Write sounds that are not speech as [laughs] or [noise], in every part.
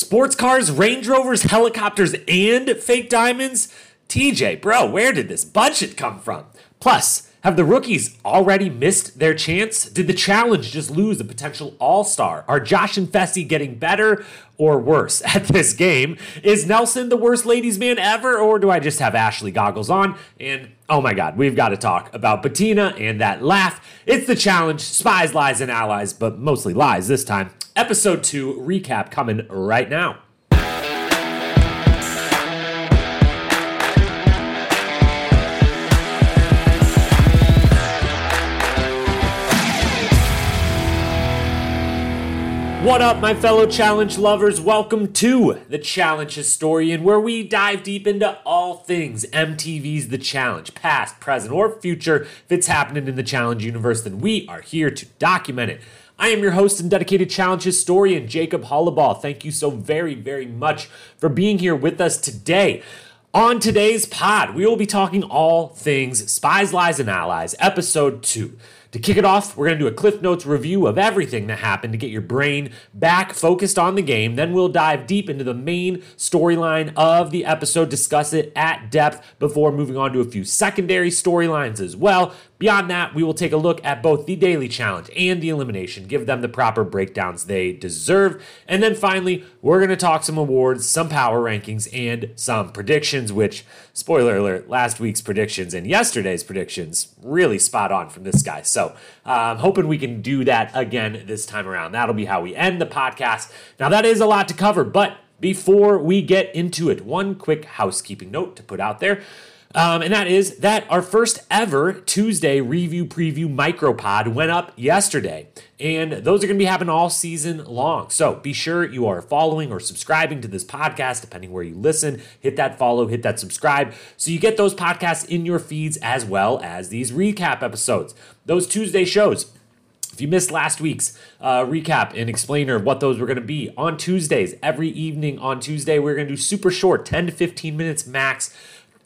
Sports cars, Range Rovers, helicopters, and fake diamonds? TJ, bro, where did this budget come from? Plus, have the rookies already missed their chance? Did the challenge just lose a potential all star? Are Josh and Fessy getting better or worse [laughs] at this game? Is Nelson the worst ladies' man ever, or do I just have Ashley goggles on? And oh my god, we've got to talk about Bettina and that laugh. It's the challenge spies, lies, and allies, but mostly lies this time. Episode 2 recap coming right now. What up, my fellow challenge lovers? Welcome to the Challenge Historian, where we dive deep into all things MTV's The Challenge, past, present, or future. If it's happening in the challenge universe, then we are here to document it. I am your host and dedicated challenge historian, Jacob Hollaball. Thank you so very, very much for being here with us today. On today's pod, we will be talking all things Spies, Lies, and Allies, episode 2. To kick it off, we're going to do a Cliff Notes review of everything that happened to get your brain back focused on the game. Then we'll dive deep into the main storyline of the episode, discuss it at depth before moving on to a few secondary storylines as well. Beyond that, we will take a look at both the daily challenge and the elimination, give them the proper breakdowns they deserve. And then finally, we're going to talk some awards, some power rankings, and some predictions, which, spoiler alert, last week's predictions and yesterday's predictions really spot on from this guy. So I'm um, hoping we can do that again this time around. That'll be how we end the podcast. Now, that is a lot to cover, but before we get into it, one quick housekeeping note to put out there. Um, and that is that our first ever Tuesday review preview micropod went up yesterday. And those are going to be happening all season long. So be sure you are following or subscribing to this podcast, depending where you listen. Hit that follow, hit that subscribe, so you get those podcasts in your feeds as well as these recap episodes. Those Tuesday shows. If you missed last week's uh, recap and explainer of what those were going to be on Tuesdays, every evening on Tuesday, we're going to do super short, 10 to 15 minutes max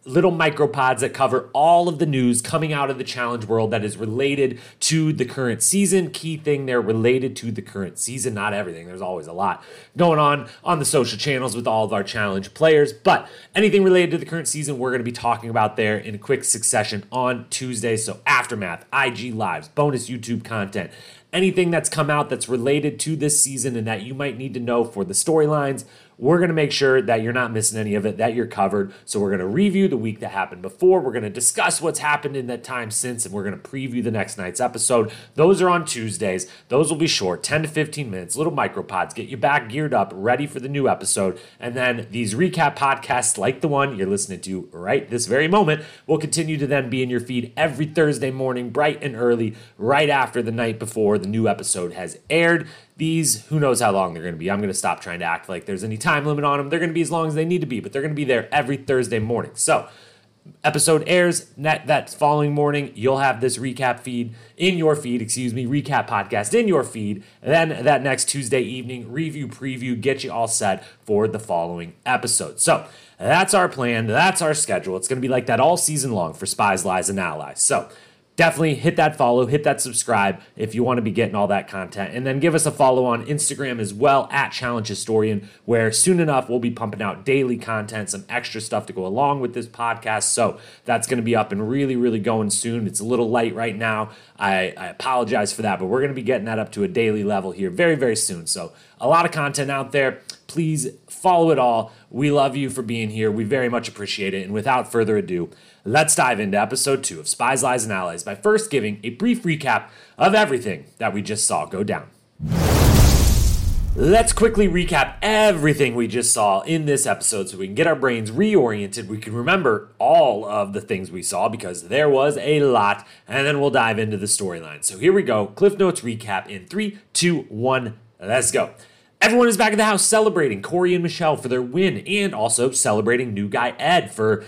little micropods that cover all of the news coming out of the challenge world that is related to the current season. Key thing they're related to the current season, not everything. There's always a lot going on on the social channels with all of our challenge players, but anything related to the current season, we're going to be talking about there in quick succession on Tuesday. So, Aftermath, IG Lives, bonus YouTube content, anything that's come out that's related to this season and that you might need to know for the storylines we're going to make sure that you're not missing any of it, that you're covered. So we're going to review the week that happened before. We're going to discuss what's happened in that time since, and we're going to preview the next night's episode. Those are on Tuesdays. Those will be short, 10 to 15 minutes, little micropods. Get you back geared up, ready for the new episode. And then these recap podcasts, like the one you're listening to right this very moment, will continue to then be in your feed every Thursday morning, bright and early, right after the night before the new episode has aired. These, who knows how long they're going to be. I'm going to stop trying to act like there's any time limit on them. They're going to be as long as they need to be, but they're going to be there every Thursday morning. So, episode airs that, that following morning you'll have this recap feed in your feed excuse me recap podcast in your feed then that next tuesday evening review preview get you all set for the following episode so that's our plan that's our schedule it's going to be like that all season long for spies lies and allies so definitely hit that follow, hit that subscribe if you want to be getting all that content. And then give us a follow on Instagram as well at Challenge Historian, where soon enough we'll be pumping out daily content, some extra stuff to go along with this podcast. So that's going to be up and really, really going soon. It's a little light right now. I, I apologize for that, but we're going to be getting that up to a daily level here very, very soon. So a lot of content out there. Please follow it all. We love you for being here. We very much appreciate it. And without further ado, let's dive into episode two of Spies, Lies, and Allies by first giving a brief recap of everything that we just saw go down. Let's quickly recap everything we just saw in this episode so we can get our brains reoriented. We can remember all of the things we saw because there was a lot, and then we'll dive into the storyline. So here we go Cliff Notes recap in three, two, one, let's go. Everyone is back in the house celebrating Corey and Michele for their win and also celebrating new guy Ed for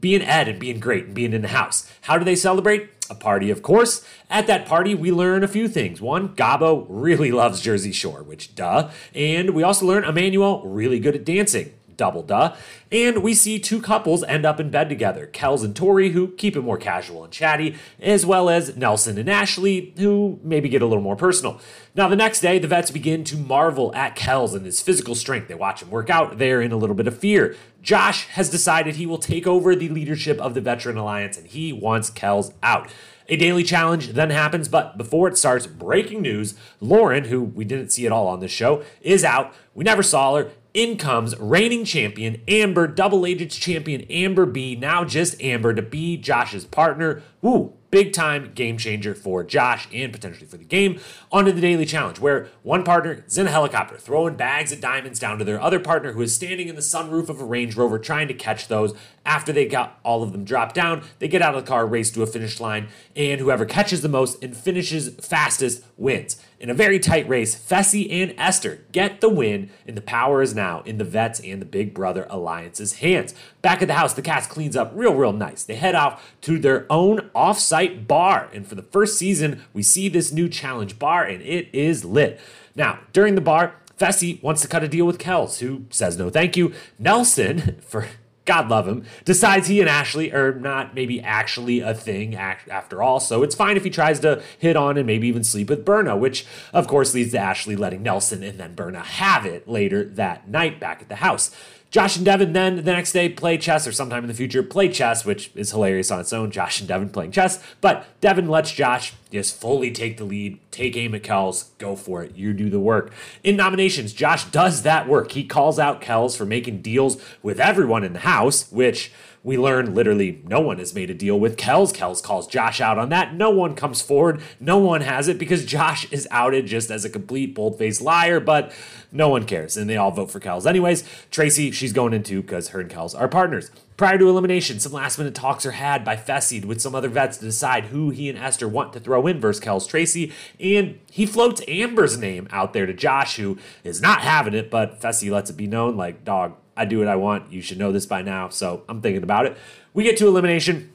being Ed and being great and being in the house. How do they celebrate? A party, of course. At that party, we learn a few things. One, Gabo really [laughs] loves Jersey Shore, which duh. And we also learn Emmanuel really good at dancing. Double duh. And we see two couples end up in bed together Kelz and Tori, who keep it more casual and chatty, as well as Nelson and Ashley, who maybe get a little more personal. Now, the next day, the vets begin to marvel at Kelz and his physical strength. They watch him work out. They're in a little bit of fear. Josh has decided he will take over the leadership of the Veteran Alliance and he wants Kelz out. A daily challenge then happens, but before it starts, breaking news Lauren, who we didn't see at all on this show, is out. We never saw her. In comes reigning champion Amber, double agents champion Amber B, now just Amber, to be Josh's partner. Woo, big time game changer for Josh and potentially for the game. Onto the daily challenge, where one partner is in a helicopter throwing bags of diamonds down to their other partner who is standing in the sunroof of a Range Rover trying to catch those. After they got all of them dropped down, they get out of the car, race to a finish line, and whoever catches the most and finishes fastest wins. In a very tight race, Fessy and Esther get the win, and the power is now in the Vets and the Big Brother Alliance's hands. Back at the house, the cast cleans up real, real nice. They head off to their own off-site bar, and for the first season, we see this new challenge bar, and it is lit. Now, during the bar, Fessy wants to cut a deal with Kelz, who says no thank you. Nelson, [laughs] for God love him, decides he and Ashley are not maybe actually a thing after all. So it's fine if he tries to hit on and maybe even sleep with Berna, which of course leads to Ashley letting Nelson and then Berna have it later that night back at the house. Josh and Devin then the next day play chess, or sometime in the future play chess, which is hilarious on its own. Josh and Devin playing chess, but Devin lets Josh just fully take the lead, take aim at Kelz, go for it. You do the work. In nominations, Josh does that work. He calls out Kelz for making deals with everyone in the house, which we learn literally no one has made a deal with Kelz. Kelz calls Josh out on that. No one comes forward. No one has it because Josh is outed just as a complete bold faced liar, but no one cares. And they all vote for Kelz. Anyways, Tracy, she's going into because her and Kelz are partners. Prior to elimination, some last minute talks are had by Fessy with some other vets to decide who he and Esther want to throw in versus Kelz Tracy, and he floats Amber's name out there to Josh, who is not having it, but Fessy lets it be known like, dog, I do what I want. You should know this by now. So I'm thinking about it. We get to elimination.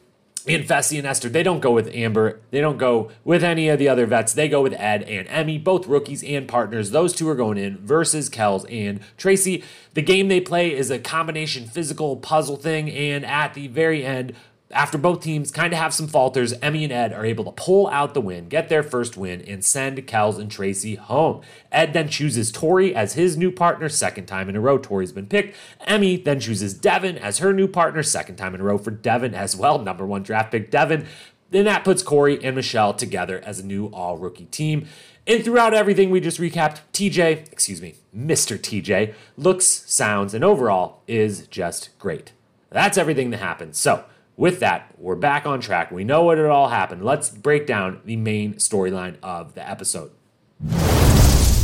And Fessy and Esther, they don't go with Amber. They don't go with any of the other vets. They go with Ed and Emmy, both rookies and partners. Those two are going in versus Kelz and Tracy. The game they play is a combination physical puzzle thing. And at the very end, after both teams kind of have some falters, Emmy and Ed are able to pull out the win, get their first win, and send Kelz and Tracy home. Ed then chooses Tori as his new partner, second time in a row. Tori's been picked. Emmy then chooses Devin as her new partner, second time in a row for Devin as well. Number one draft pick, Devin. Then that puts Corey and Michele together as a new all rookie team. And throughout everything we just recapped, TJ, excuse me, Mr. TJ, looks, sounds, and overall is just great. That's everything that happens. So, with that, we're back on track. We know what it all happened. Let's break down the main storyline of the episode.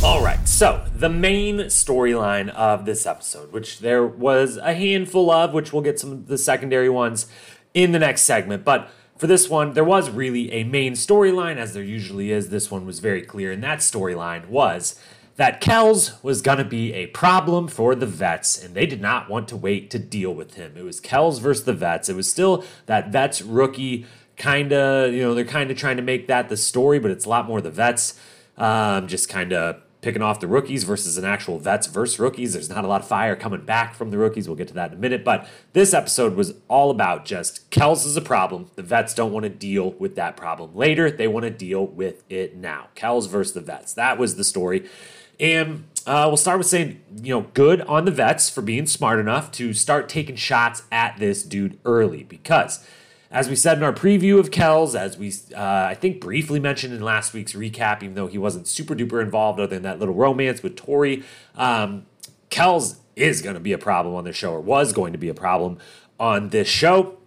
All right, so the main storyline of this episode, which there was a handful of, which we'll get some of the secondary ones in the next segment, but for this one, there was really a main storyline, as there usually is. This one was very clear, and that storyline was that Kelz was going to be a problem for the vets, and they did not want to wait to deal with him. It was Kelz versus the vets. It was still that vets rookie kind of, you know, they're kind of trying to make that the story, but it's a lot more the vets um, just kind of picking off the rookies versus an actual vets versus rookies. There's not a lot of fire coming back from the rookies. We'll get to that in a minute. But this episode was all about just Kelz is a problem. The vets don't want to deal with that problem later. They want to deal with it now. Kelz versus the vets. That was the story. And uh, we'll start with saying, you know, good on the vets for being smart enough to start taking shots at this dude early because. As we said in our preview of Kelz, as we uh, I think briefly mentioned in last week's recap, even though he wasn't super duper involved other than that little romance with Tori, um, Kelz is going to be a problem on this show, or was going to be a problem on this show.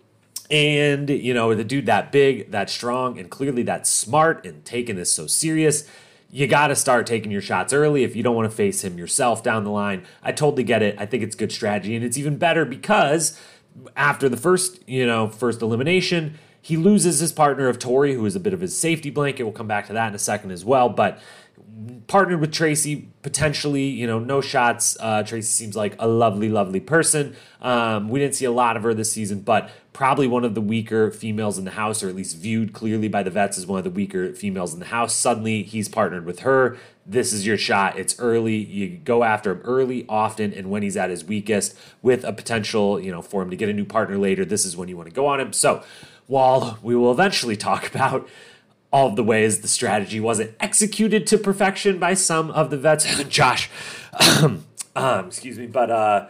And, you know, the dude that big, that strong, and clearly that smart and taking this so serious you got to start taking your shots early if you don't want to face him yourself down the line. I totally get it. I think it's good strategy, and it's even better because after the first, you know, first elimination, he loses his partner of Tori, who is a bit of his safety blanket. We'll come back to that in a second as well. But partnered with Tracy, potentially, you know, no shots. Uh, Tracy seems like a lovely, lovely person. Um, we didn't see a lot of her this season, but probably one of the weaker females in the house, or at least viewed clearly by the vets as one of the weaker females in the house. Suddenly, he's partnered with her. This is your shot. It's early. You go after him early, often, and when he's at his weakest, with a potential, you know, for him to get a new partner later. This is when you want to go on him. So, while we will eventually talk about all the ways the strategy wasn't executed to perfection by some of the vets. [laughs] Josh, um, excuse me, but uh,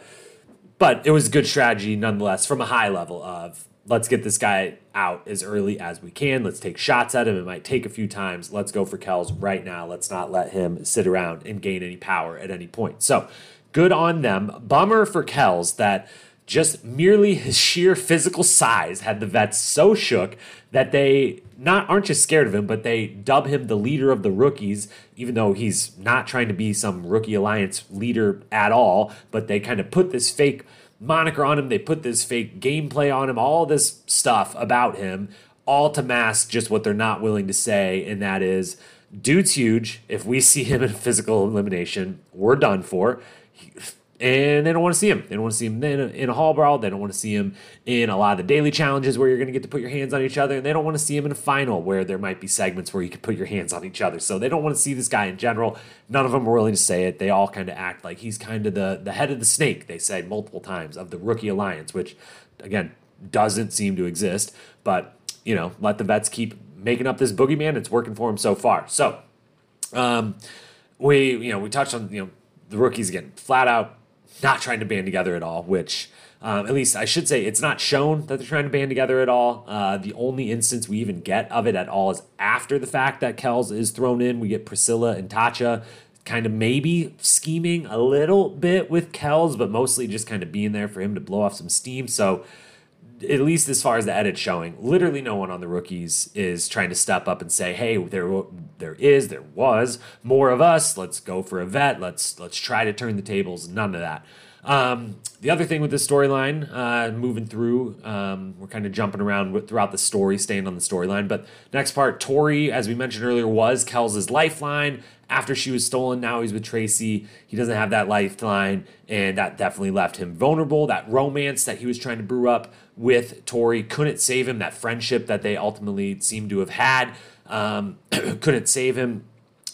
but it was good strategy nonetheless from a high level of let's get this guy out as early as we can. Let's take shots at him. It might take a few times. Let's go for Kelz right now. Let's not let him sit around and gain any power at any point. So good on them. Bummer for Kelz that just merely his sheer physical size had the vets so shook that they not aren't just scared of him, but they dub him the leader of the rookies, even though he's not trying to be some rookie alliance leader at all. But they kind of put this fake moniker on him, they put this fake gameplay on him, all this stuff about him, all to mask just what they're not willing to say, and that is dude's huge. If we [laughs] see him in physical elimination, we're done for and they don't want to see him. They don't want to see him in a, in a hall brawl. They don't want to see him in a lot of the daily challenges where you're going to get to put your hands on each other. And they don't want to see him in a final where there might be segments where you can put your hands on each other. So they don't want to see this guy in general. None of them are willing to say it. They all kind of act like he's kind of the, the head of the snake, they say multiple times, of the rookie alliance, which, again, doesn't seem to exist. But, you know, let the vets keep making up this boogeyman. It's working for him so far. So, um, we, you know, we touched on, you know, the rookies again, flat out not trying to band together at all, which um, at least I should say it's not shown that they're trying to band together at all. Uh, the only instance we even get of it at all is after the fact that Kelz is thrown in. We get Priscilla and Tacha kind of maybe scheming a little bit with Kelz, but mostly just kind of being there for him to blow off some steam. So at least as far as the edit showing, literally no one on the rookies is trying to step up and say, "Hey, there, there is, there was more of us. Let's go for a vet. Let's let's try to turn the tables." None of that. Um, the other thing with this storyline, uh, moving through, um, we're kind of jumping around with, throughout the story, staying on the storyline. But next part, Tori, as we mentioned earlier, was Kelz's lifeline. After she was stolen, now he's with Tracy. He doesn't have that lifeline, and that definitely left him vulnerable. That romance that he was trying to brew up with Tori couldn't save him. That friendship that they ultimately seem to have had um, [clears throat] couldn't save him.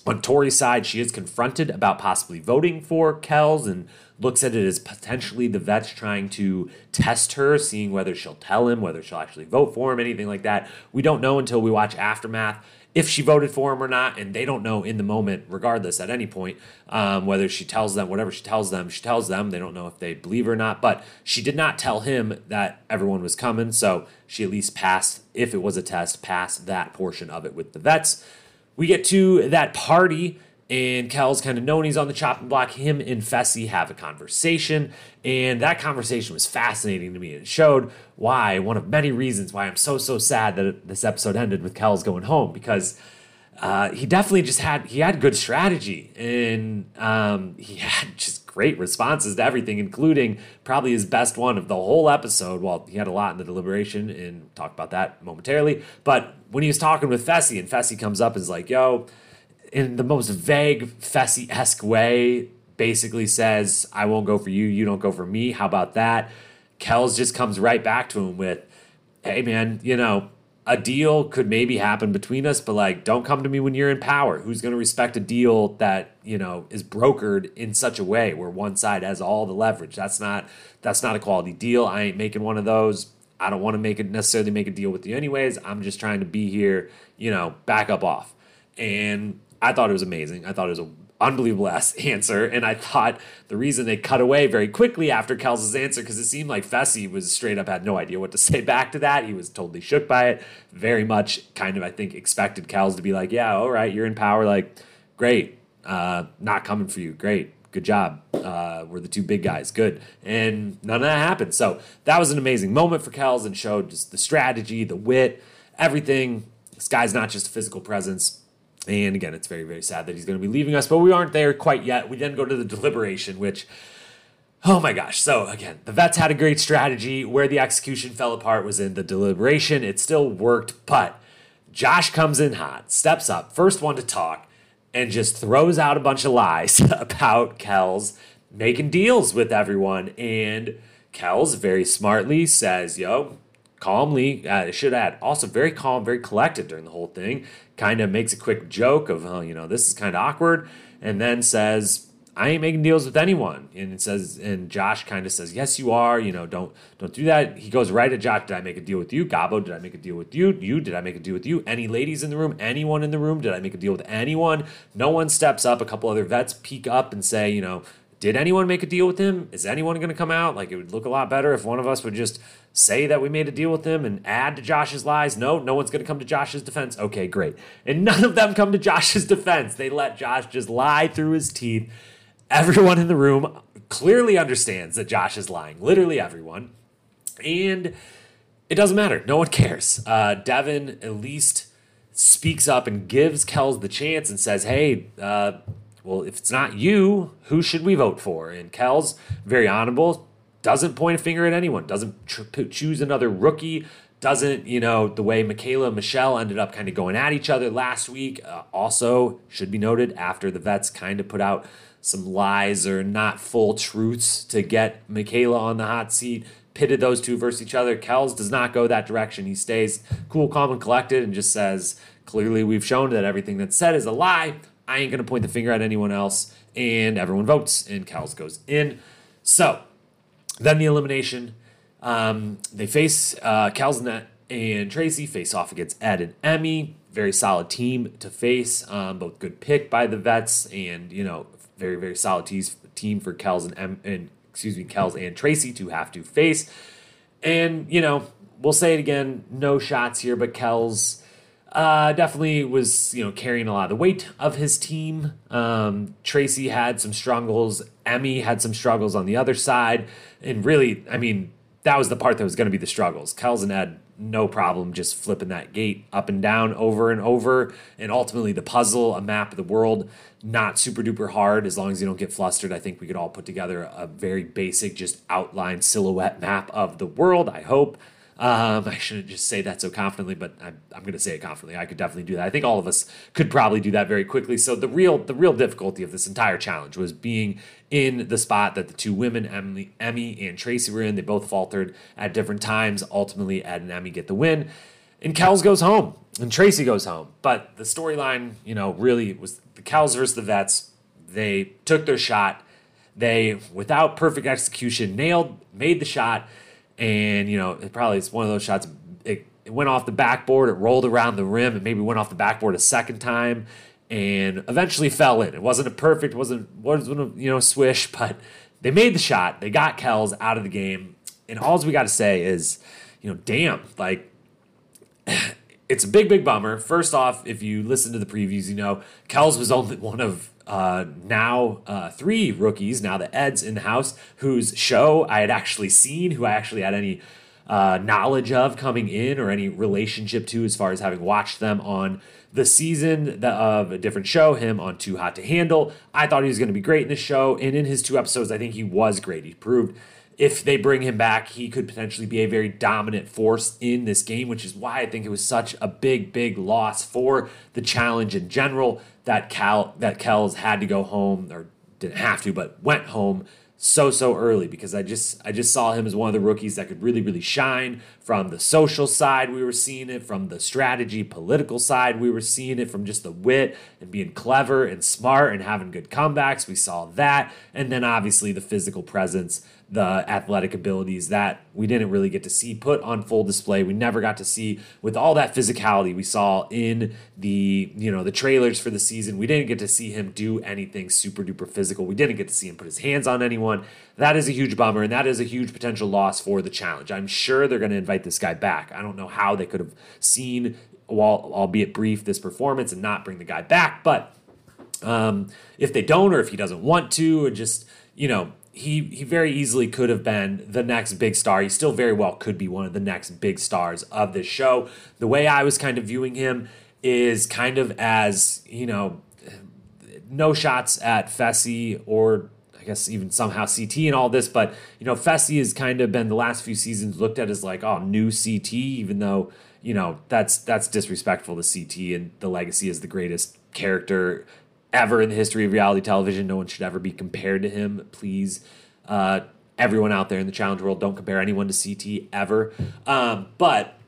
On Tori's side, she is confronted about possibly voting for Kelz and looks at it as potentially the vets trying to test her, seeing whether she'll tell him, whether she'll actually vote for him, anything like that. We don't know until we watch Aftermath if she voted for him or not, and they don't know in the moment, regardless, at any point, um, whether she tells them whatever she tells them, she tells them. They don't know if they believe her or not, but she did not tell him that everyone was coming, so she at least passed, if it was a test, passed that portion of it with the vets. We get to that party and Kelz kind of known he's on the chopping block. Him and Fessy have a conversation, and that conversation was fascinating to me. It showed why one of many reasons why I'm so so sad that this episode ended with Kelz going home because uh, he definitely just had he had good strategy and um, he had just great responses to everything, including probably his best one of the whole episode. Well, he had a lot in the deliberation, and talk about that momentarily. But when he was talking with Fessy, and Fessy comes up and is like, "Yo." In the most vague, Fessy esque way, basically says, I won't go for you, you don't go for me. How about that? Kelz just comes right back to him with, Hey, man, you know, a deal could maybe happen between us, but like, don't come to me when you're in power. Who's going to respect a deal that you know is brokered in such a way where one side has all the leverage? That's not that's not a quality deal. I ain't making one of those. I don't want to make it necessarily make a deal with you anyways. I'm just trying to be here, you know, back up off. And I thought it was amazing. I thought it was an unbelievable ass [laughs] answer. And I thought the reason they cut away very quickly after Kelz' answer, because it seemed like Fessy was straight up had no idea what to [laughs] say back to that. He was totally shook by it. Very much kind of, I think, expected Kelz to be like, yeah, all right, you're in power. Like, great. Uh, not coming for you. Great. Good job. Uh, we're the two big guys. Good. And none of that happened. So that was an amazing moment for Kelz and showed just the strategy, the wit, everything. This guy's not just a physical presence and again, it's very, very sad that he's going to be leaving us, but we aren't there quite yet. We then go to the deliberation, which, oh my gosh. So, again, the vets had a great strategy. Where the execution fell apart was in the deliberation. It still worked, but Josh comes in hot, steps up, first one to talk, and just throws out a bunch of lies [laughs] about Kelz making deals with everyone. And Kelz very smartly says, Yo, calmly, uh, should add, also very calm, very collected during the whole thing. Kind of makes a quick joke of, oh, you know, this is kind of awkward. And then says, I ain't making deals with anyone. And it says, and Josh kind of says, yes, you are. You know, don't don't do that. He goes right at Josh. Did I make a deal with you? Gabo, did I make a deal with you? You, did I make a deal with you? Any ladies in the room? Anyone in the room? Did I make a deal with anyone? No one steps up. A couple other vets peek up and say, you know, did anyone make a deal with him? Is anyone going to come out? Like, it would look a lot better if one of us would just say that we made a deal with him and add to Josh's lies. No, no one's going to come to Josh's defense. Okay, great. And [laughs] none of them come to Josh's defense. They let Josh just lie through his teeth Everyone in the room clearly understands that Josh is lying. Literally everyone. And it doesn't matter. No one cares. Uh, Devin at least speaks up and gives Kelz the chance and says, hey, uh, well, if it's not you, who should we vote for? And Kelz, very honorable, doesn't point a finger at anyone, doesn't tr- choose another rookie, doesn't, you know, the way Michaela and Michele ended up kind of going at each other last week. Uh, also, should be noted after the vets kind of put out some lies or not full truths to get Michaela on the hot seat, pitted those two versus each other. Kelz does not go that direction. He stays cool, calm, and collected and just says, clearly, we've shown that everything that's said is a lie. I ain't going to point the finger at anyone else. And everyone votes, and Kelz goes in. So then the elimination. Um, they face uh, Kelz and Tracy face off against Ed and Emmy. Very solid team to face. Um, both good pick by the vets, and you know very very solid team for Kelz and, M, and excuse me Kelz and Tracy to have to face. And you know we'll say it again, no shots here, but Kelz uh, definitely was you know carrying a lot of the weight of his team. Um, Tracy had some struggles. Emmy had some struggles on the other side, and really, I mean, that was the part that was going to be the struggles. Kelz and Ed no problem just flipping that gate up and down over and over. And ultimately, the puzzle, a map of the world, not super duper hard as long as you don't get flustered. I think we could all put together a very basic, just outline silhouette map of the world, I hope. Um, I shouldn't just say that so confidently, but I'm, I'm going to say it confidently. I could definitely do that. I think all of us could probably do that very quickly. So the real the real difficulty of this entire challenge was being in the spot that the two women, Emily, Emmy and Tracy, were in. They both faltered at different times. Ultimately, Ed and Emmy get the win, and Kelz goes home and Tracy goes home. But the storyline, you know, really was the Kelz versus the Vets. They took their shot. They, without perfect execution, nailed, made the shot and you know it probably is one of those shots. It, it went off the backboard, it rolled around the rim, and maybe went off the backboard a second time, and eventually fell in. It wasn't a perfect, wasn't wasn't you know swish, but they made the shot. They got Kelz out of the game, and all we got to say is, you know, damn, like. It's a big, big bummer. First off, if you listen to the previews, you know Kelz was only one of uh, now uh, three rookies, now the Eds in the house, whose show I had actually seen, who I actually had any uh, knowledge of coming in or any relationship to as far as having watched them on the season of a different show, him on Too Hot to Handle. I thought he was going to be great in this show, and in his two episodes, I think he was great. He proved if they bring him back, he could potentially be a very dominant force in this game, which is why I think it was such a big, big loss for the challenge in general that Cal that Kelz had to go home or didn't have to, but went home so so early because I just I just saw him as one of the rookies that could really really shine from the social side we were seeing it from the strategy political side we were seeing it from just the wit and being clever and smart and having good comebacks. We saw that. And then obviously the physical presence the athletic abilities that we didn't really get to see put on full display. We never got to see with all that physicality we saw in the, you know, the trailers for the season. We didn't get to see him do anything super duper physical. We didn't get to see him put his hands on anyone. That is a huge bummer and that is a huge potential loss for the challenge. I'm sure they're going to invite this guy back. I don't know how they could have seen while albeit brief this performance and not bring the guy back, but um, if they don't or if he doesn't want to and just you know he he very easily could have been the next big star. He still very well could be one of the next big stars of this show. The way I was kind of viewing him is kind of as, you know, no shots at Fessy or I guess even somehow CT and all this, but you know, Fessy has kind of been the last few seasons looked at as like, oh, new CT, even though, you know, that's that's disrespectful to CT and the legacy is the greatest character ever in the history of reality television. No one should ever be compared to him. Please, uh, everyone out there in the challenge world, don't compare anyone to CT ever. Um, but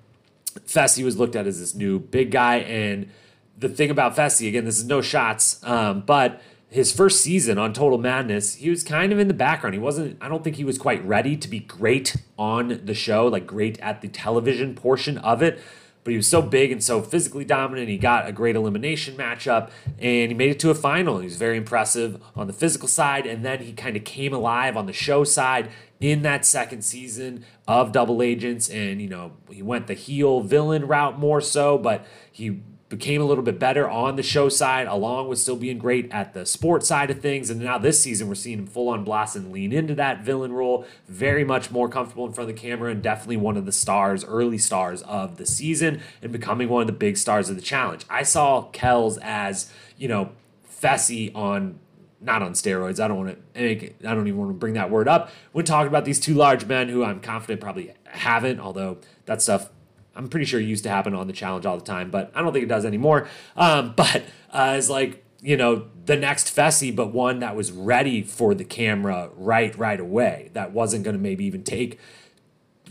Fessy was looked at as this new big guy. And the thing about Fessy, again, this is no shots, um, but his first season on Total Madness, he was kind of in the background. He wasn't, I don't think he was quite ready to be great on the show, like great at the television portion of it. But he was so big and so physically dominant. He got a great elimination matchup and he made it to a final. He was very impressive on the physical side. And then he kind of came alive on the show side in that second season of Double Agents. And, you know, he went the heel villain route more so, but he became a little bit better on the show side, along with still being great at the sports side of things. And now this season, we're seeing him full on blossom, lean into that villain role, very much more comfortable in front of the camera, and definitely one of the stars, early stars of the season, and becoming one of the big stars of the challenge. I saw Kelz as, you know, Fessy on not on steroids. I don't want to make I don't even want to bring that word up when talking about these two large men who I'm confident probably haven't, although that stuff I'm pretty sure it used to happen on the challenge all the time, but I don't think it does anymore. Um, [laughs] but uh, it's like you know the next Fessy, but one that was ready for the camera right right away. That wasn't going to maybe even take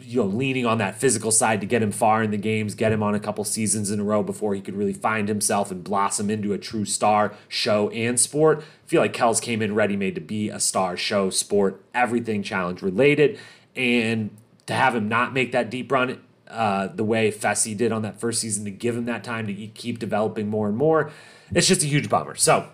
you know leaning on that physical side to get him far in the games, get him on a couple seasons in a row before he could really find himself and blossom into a true star show and sport. I feel like Kelz came in ready made to be a star show, sport, everything challenge related, and to have him not make that deep run uh, the way Fessy did on that first season to give him that time to keep developing more and more. It's just a huge bummer. So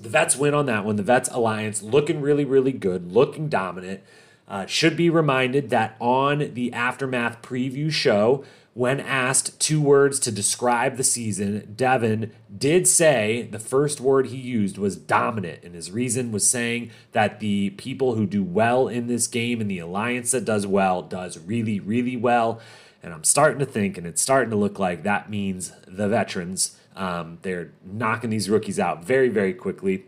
the Vets win on that one. The Vets Alliance looking really, really good, looking dominant. Uh, should be reminded that on the Aftermath preview show, when asked two words to describe the season, Devin did say the first word he used was dominant. And his reason was saying that the people who do well in this game and the alliance that does well does really, really well. And I'm starting to think, and it's starting to look like that means the veterans. Um, they're knocking these rookies out very, very quickly.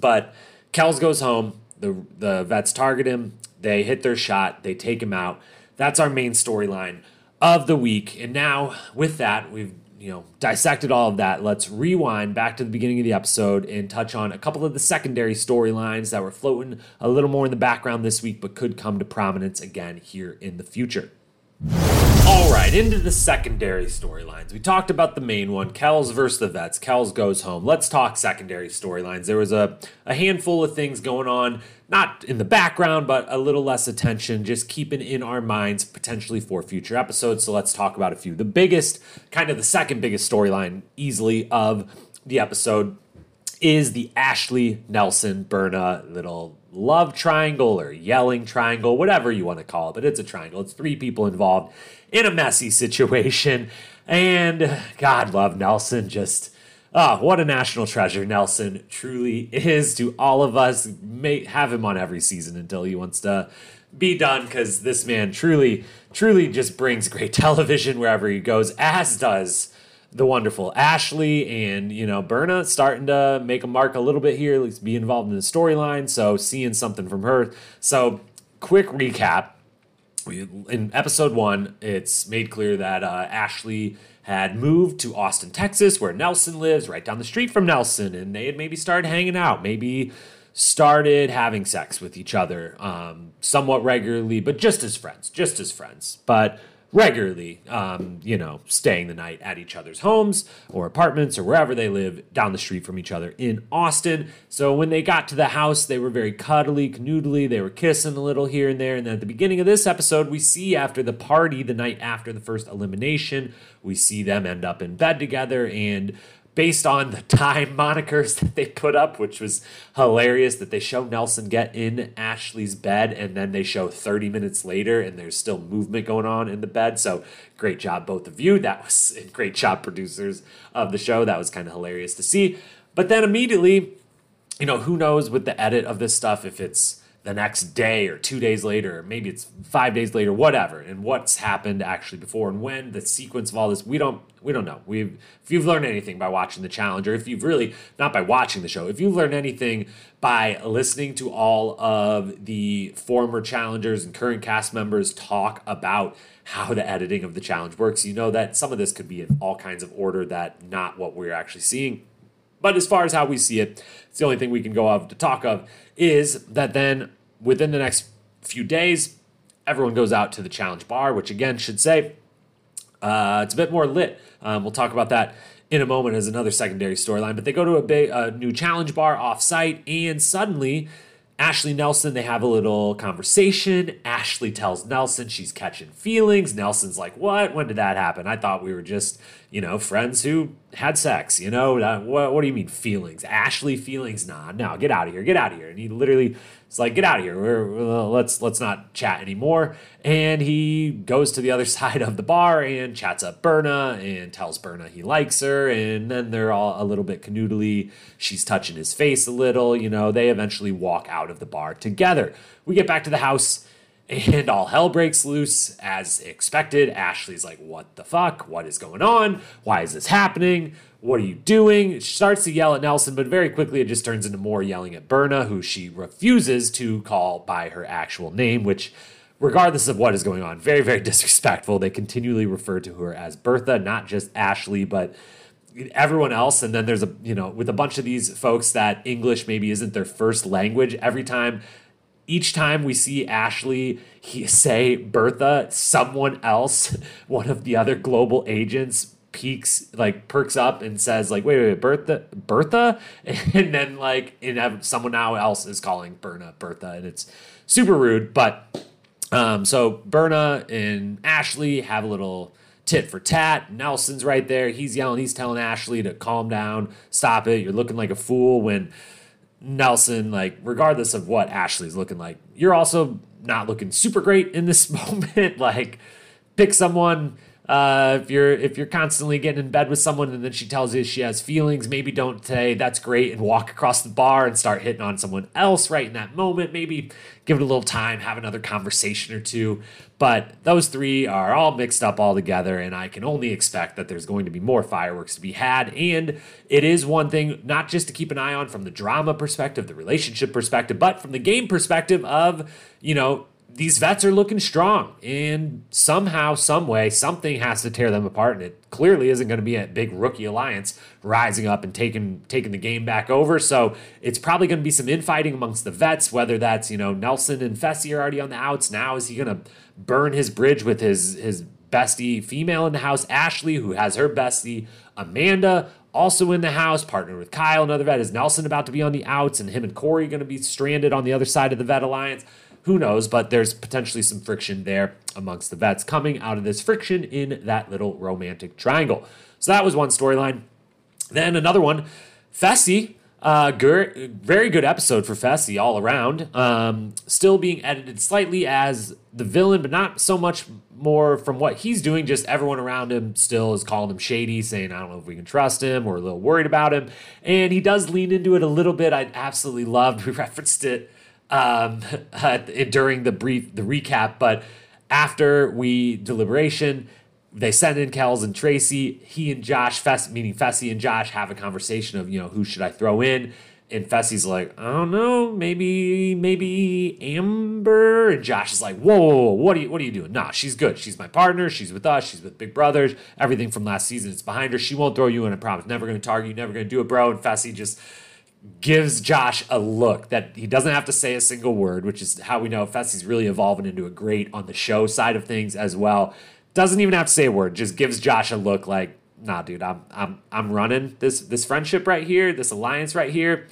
But Kelz goes home. The, the vets target him. They hit their shot. They take him out. That's our main storyline of the week. And now, with that, we've you know dissected all of that. Let's rewind back to the beginning of the episode and touch on a couple of the secondary storylines that were floating a little more in the background this week, but could come to prominence again here in the future. All right, into the secondary storylines. We talked about the main one, Kelz versus the Vets. Kelz goes home. Let's talk secondary storylines. There was a, a handful of things going on, not in the background, but a little less attention, just keeping in our minds potentially for future episodes. So let's talk about a few. The biggest, kind of the second biggest storyline easily of the episode is the Ashley Nelson Berna little love triangle or yelling triangle, whatever you want to call it, but it's a triangle. It's three people involved in a messy situation. And God love Nelson. Just, oh, what a national treasure Nelson truly is to all of us. May have him on every season until he wants to be done because this man truly, truly just brings great [laughs] television wherever he goes, as does the wonderful Ashley and you know Berna starting to make a mark a little bit here, at least be involved in the storyline. So seeing something from her. So quick recap. In episode one, it's made clear that uh, Ashley had moved to Austin, Texas, where Nelson lives, right down the street from Nelson, and they had maybe started hanging out, maybe started having sex with each other um, somewhat regularly, but just as friends, just as friends. But regularly, um, you know, staying the night at each other's homes or apartments or wherever they live down the street from each other in Austin. So when they got to the house, they were very cuddly, canoodly. They were kissing a little here and there. And at the beginning of this episode, we see after the party, the night after the first elimination, we see them end up in bed together and based on the time monikers that they put up, which was hilarious that they show Nelson get in Ashley's bed and then they show 30 minutes later and there's still movement going on in the bed. So great job, both of you. That was great job, producers of the show. That was kind of hilarious to see. But then immediately, you know, who knows with the edit of this stuff if it's the next day or two days later, maybe it's five days later, whatever, and what's happened actually before and when the sequence of all this, we don't we don't know. We've if you've learned anything by watching the challenge, or if you've really not by watching the show, if you've learned anything by listening to all of the former challengers and current cast members talk about how the editing of the challenge works, you know that some of this could be in all kinds of order that not what we're actually seeing But as far as how we see it, it's the only thing we can go of to talk of is that then within the next few days, everyone goes out to the challenge bar, which again should say uh, it's a bit more lit. Um, we'll talk about that in a moment as another secondary storyline. But they go to a, big, a new challenge bar off site, and suddenly Ashley Nelson, they have a little conversation. Ashley tells Nelson she's catching feelings. Nelson's like, What? When did that happen? I thought we were just, you know, friends who had sex. You know, what, what do you mean feelings? Ashley feelings? Nah, no, get out of here. Get out of here. And he literally it's like, get out of here. We're, uh, let's let's not chat anymore. And he goes to the other [laughs] side of the bar and chats up Berna and tells Berna he likes her. And then they're all a little bit canoodly. She's touching his face a little. You know, they eventually walk out of the bar together. We get back to the house and all hell breaks loose as expected. Ashley's like, What the fuck? What is going on? Why is this happening? What are you doing? She starts to yell at Nelson, but very quickly it just turns into more yelling at Berna, who she refuses to call by her actual name, which, regardless of what is going on, very, very [laughs] disrespectful. They continually refer to her as Bertha, not just Ashley, but everyone else. And then there's a, you know, with a bunch of these folks that English maybe isn't their first language, every time each time we see Ashley he say Bertha, someone else, [laughs] one of the other global agents, peaks like perks up and says like wait wait, wait Bertha Bertha? [laughs] And then like in someone now else is calling Berna Bertha and it's super rude but um so Berna and Ashley have a little tit for tat. Nelson's right there. He's yelling he's telling Ashley to calm down. Stop it. You're looking like a fool when Nelson like regardless of what Ashley's looking like you're also not looking super great in this [laughs] moment. Like pick someone uh, if you're if you're constantly getting in bed with someone and then she tells you she has feelings, maybe don't say that's great and walk across the bar and start hitting on someone else right in that moment. Maybe give it a little time, have another conversation or two. But those three are all mixed up all together, and I can only expect that there's going to be more fireworks to be had. And it is one thing not just to keep an eye on from the drama perspective, the relationship perspective, but from the game perspective of, you know, these vets are looking strong, and somehow, some way, something has to tear them apart, and it clearly isn't going to be a big rookie alliance rising up and taking taking the game back over. So it's probably going to be some infighting amongst the vets, whether that's you know Nelson and Fessy are already on the outs. Now is he going to burn his bridge with his his bestie female in the house, Ashley, who has her bestie Amanda also in the house, partnered with Kyle, another vet. Is Nelson about to be on the outs, and him and Corey going to be stranded on the other side of the vet alliance? Who knows? But there's potentially some friction there amongst the vets coming out of this friction in that little romantic triangle. So that was one storyline. Then another one, Fessy. Uh, very good episode for Fessy all around. Um, still being edited slightly as the villain, but not so much more from what he's doing. Just everyone around him still is calling him shady, saying, I don't know if we can trust him. We're a little worried about him. And he does lean into it a little bit. I absolutely loved. [laughs] We referenced it um, [laughs] during the brief the recap. But after we deliberation, they send in Kelz and Tracy. He and Josh, Fess, meaning Fessy and Josh, have a conversation of you know who should I throw in. And Fessy's like, I don't know, maybe, maybe Amber. And Josh is like, whoa, whoa, whoa, what are you, what are you doing? Nah, she's good. She's my partner. She's with us. She's with Big Brothers. Everything from last season is behind her. She won't throw you in. I promise. Never going to target you. Never going to do it, bro. And Fessy just gives Josh a look that he doesn't have to say a single word, which is how we know Fessy's really evolving into a great on the show side of things as well. Doesn't even have to say a word, just gives Josh a look like, nah, dude, I'm I'm I'm running this this friendship right here, this alliance right here.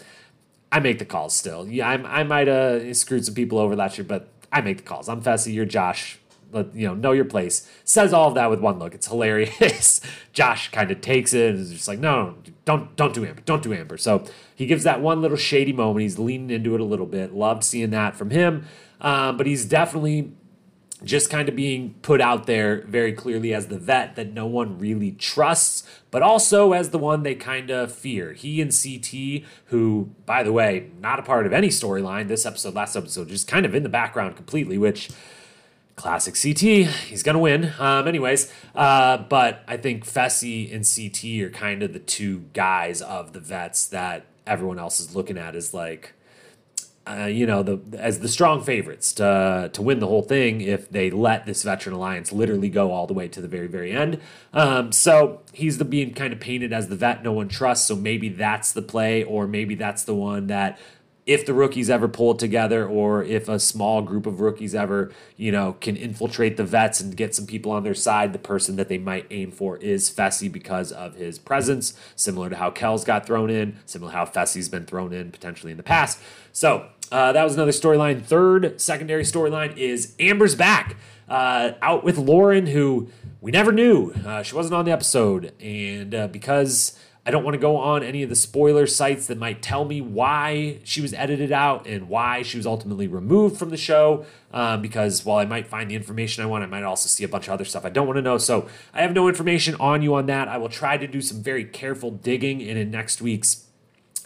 I make the calls still. Yeah, I'm, I might have screwed some people over last year, but I make the calls. I'm Fessy, you're Josh. Let, you know, know your place. Says all of that with one look. It's hilarious. [laughs] Josh kind of takes it and is just like, no, don't don't do Amber, don't do Amber. So he gives that one little shady moment. He's leaning into it a little bit. Loved seeing that from him. Um, but he's definitely just kind of being put out there very clearly as the vet that no one really trusts, but also as the one they kind of fear. He and CT, who, by the way, not a part of any storyline this episode, last episode, just kind of in the background completely, which classic CT. He's gonna win. Um, anyways, uh, but I think Fessy and CT are kind of the two guys of the vets that everyone else is looking at as like uh, you know, the as the strong favorites to to win the whole thing if they let this veteran alliance literally go all the way to the very very end. Um, so he's the being kind of painted as the vet no one trusts. So maybe that's the play, or maybe that's the one that if the rookies ever pull it together or if a small group of rookies ever, you know, can infiltrate the vets and get some people on their side, the person that they might aim for is Fessy because of his presence, similar to how Kelz got thrown in, similar to how Fessy's been thrown in potentially in the past. So uh, that was another storyline. Third secondary storyline is Amber's back, uh, out with Lauren, who we never knew. Uh, she wasn't on the episode. And uh, because I don't want to go on any of the spoiler sites that might tell me why she was edited out and why she was ultimately removed from the show. Um, because while I might find the information I want, I might also see a bunch of other stuff I don't want to know. So I have no information on you on that. I will try to do some very careful digging, and in next week's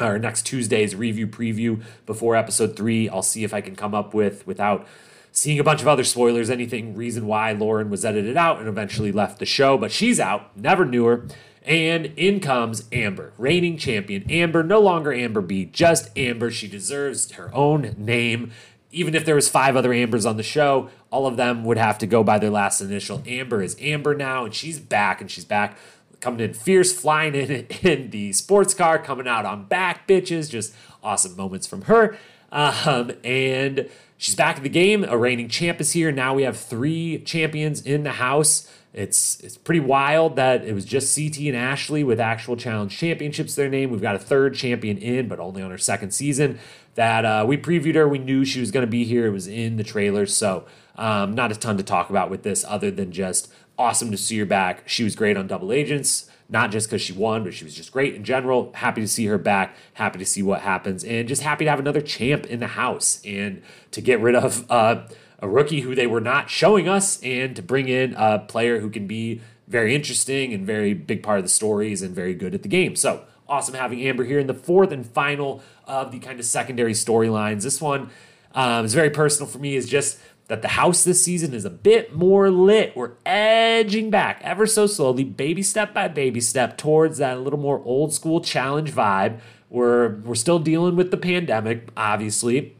or next Tuesday's review preview before episode three, I'll see if I can come up with without seeing a bunch of other spoilers, anything reason why Lauren was edited out and eventually left the show. But she's out, never knew her. And in comes Amber, reigning champion. Amber, no longer Amber B, just Amber. She deserves her own name. Even if there was five other Ambers on the show, all of them would have to go by their last initial. Amber is Amber now, and she's back, and she's back coming in fierce, flying in [laughs] in the sports car, coming out on back, bitches. Just awesome moments from her. Um, and she's back in the game. A reigning champ is here. Now we have three champions in the house. It's it's pretty wild that it was just CT and Ashley with actual challenge championships their name. We've got a third champion in, but only on her second season. That uh, we previewed her. We knew she was going to be here. It was in the trailer. so um, not a ton to talk about with this, other than just awesome to see her back. She was great on Double Agents, not just because she won, but she was just great in general. Happy to see her back. Happy to see what happens, and just happy to have another champ in the house and to get rid of. Uh, a rookie who they were not showing us and to bring in a player who can be very interesting and very big part of the stories and very good at the game. So awesome having Amber here in the fourth and final of the kind of secondary storylines. This one um, is very personal for me. Is just that the house this season is a bit more lit. We're edging back ever so slowly, baby step by baby step, towards that little more old school challenge vibe. We're we're still dealing with the pandemic, obviously,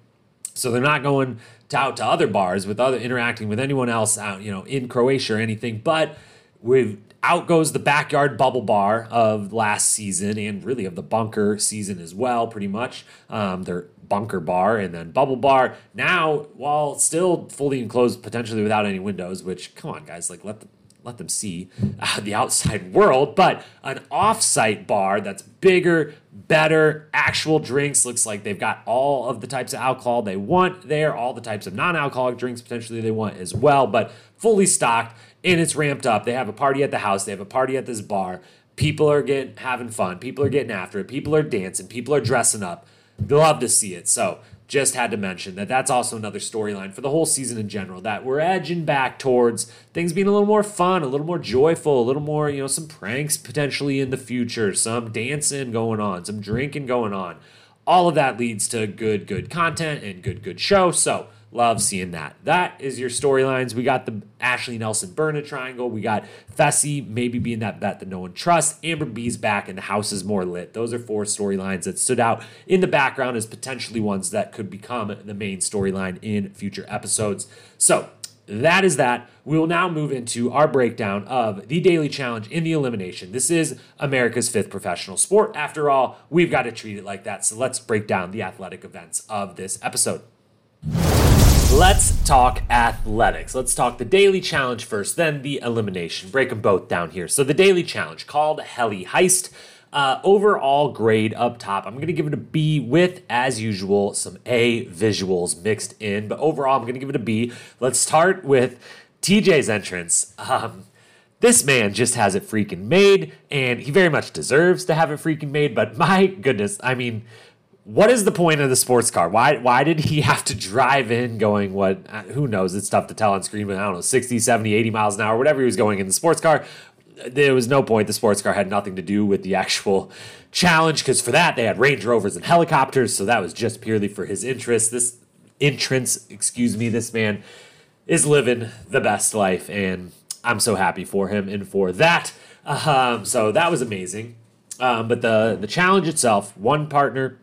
so they're not going to out to other bars with other interacting with anyone else out, you know, in Croatia or anything. But with out goes the backyard bubble bar of last season and really of the bunker season as well, pretty much. Um, their bunker bar and then bubble bar. Now, while still fully enclosed, potentially without any windows, which come on, guys, like let the let them see uh, the outside [laughs] world, but an off-site bar that's bigger, better, actual drinks. Looks like they've got all of the types of alcohol they want there, all the types of non-alcoholic drinks potentially they want as well, but fully stocked and it's ramped up. They have a party at the house, they have a party at this bar. People are getting having fun, people are getting after it, people are dancing, people are dressing up. Love to see it. So just had to mention that that's also another storyline for the whole season in general that we're edging back towards things being a little more fun a little more joyful a little more you know some pranks potentially in the future some dancing going on some drinking going on all of that leads to good good content and good good show so Love seeing that. That is your storylines. We got the Ashley Nelson Berna triangle. We got Fessy maybe being that bet that no one trusts. Amber B's back and the house is more lit. Those are four storylines that stood out in the background as potentially ones that could become the main storyline in future episodes. So that is that. We will now move into our breakdown of the daily challenge in the elimination. This is America's fifth professional sport. After all, we've got to treat it like that. So let's break down the athletic events of this episode. Let's talk athletics. Let's talk the daily challenge first, then the elimination. Break them both down here. So, the daily challenge called Heli Heist. Uh, overall grade up top, I'm going to give it a B with, as usual, some A visuals mixed in. But overall, I'm going to give it a B. Let's start with TJ's entrance. Um, this man just has it freaking made, and he very much deserves to have it freaking made. But [laughs] my goodness, I mean, what is the point of the sports car? Why why did he [laughs] have to drive in going what uh, who knows? It's tough to tell on screen, but I don't know, 60, 70, 80 miles an hour, whatever he was going in the sports car. There was no point. The sports car had nothing to do with the actual challenge because for that they had Range Rovers and helicopters, so that was just purely for his interest. This entrance, excuse me, this man is living the best life, and I'm so happy for him and for that. Um, so that was amazing. Um, but the the challenge itself, one partner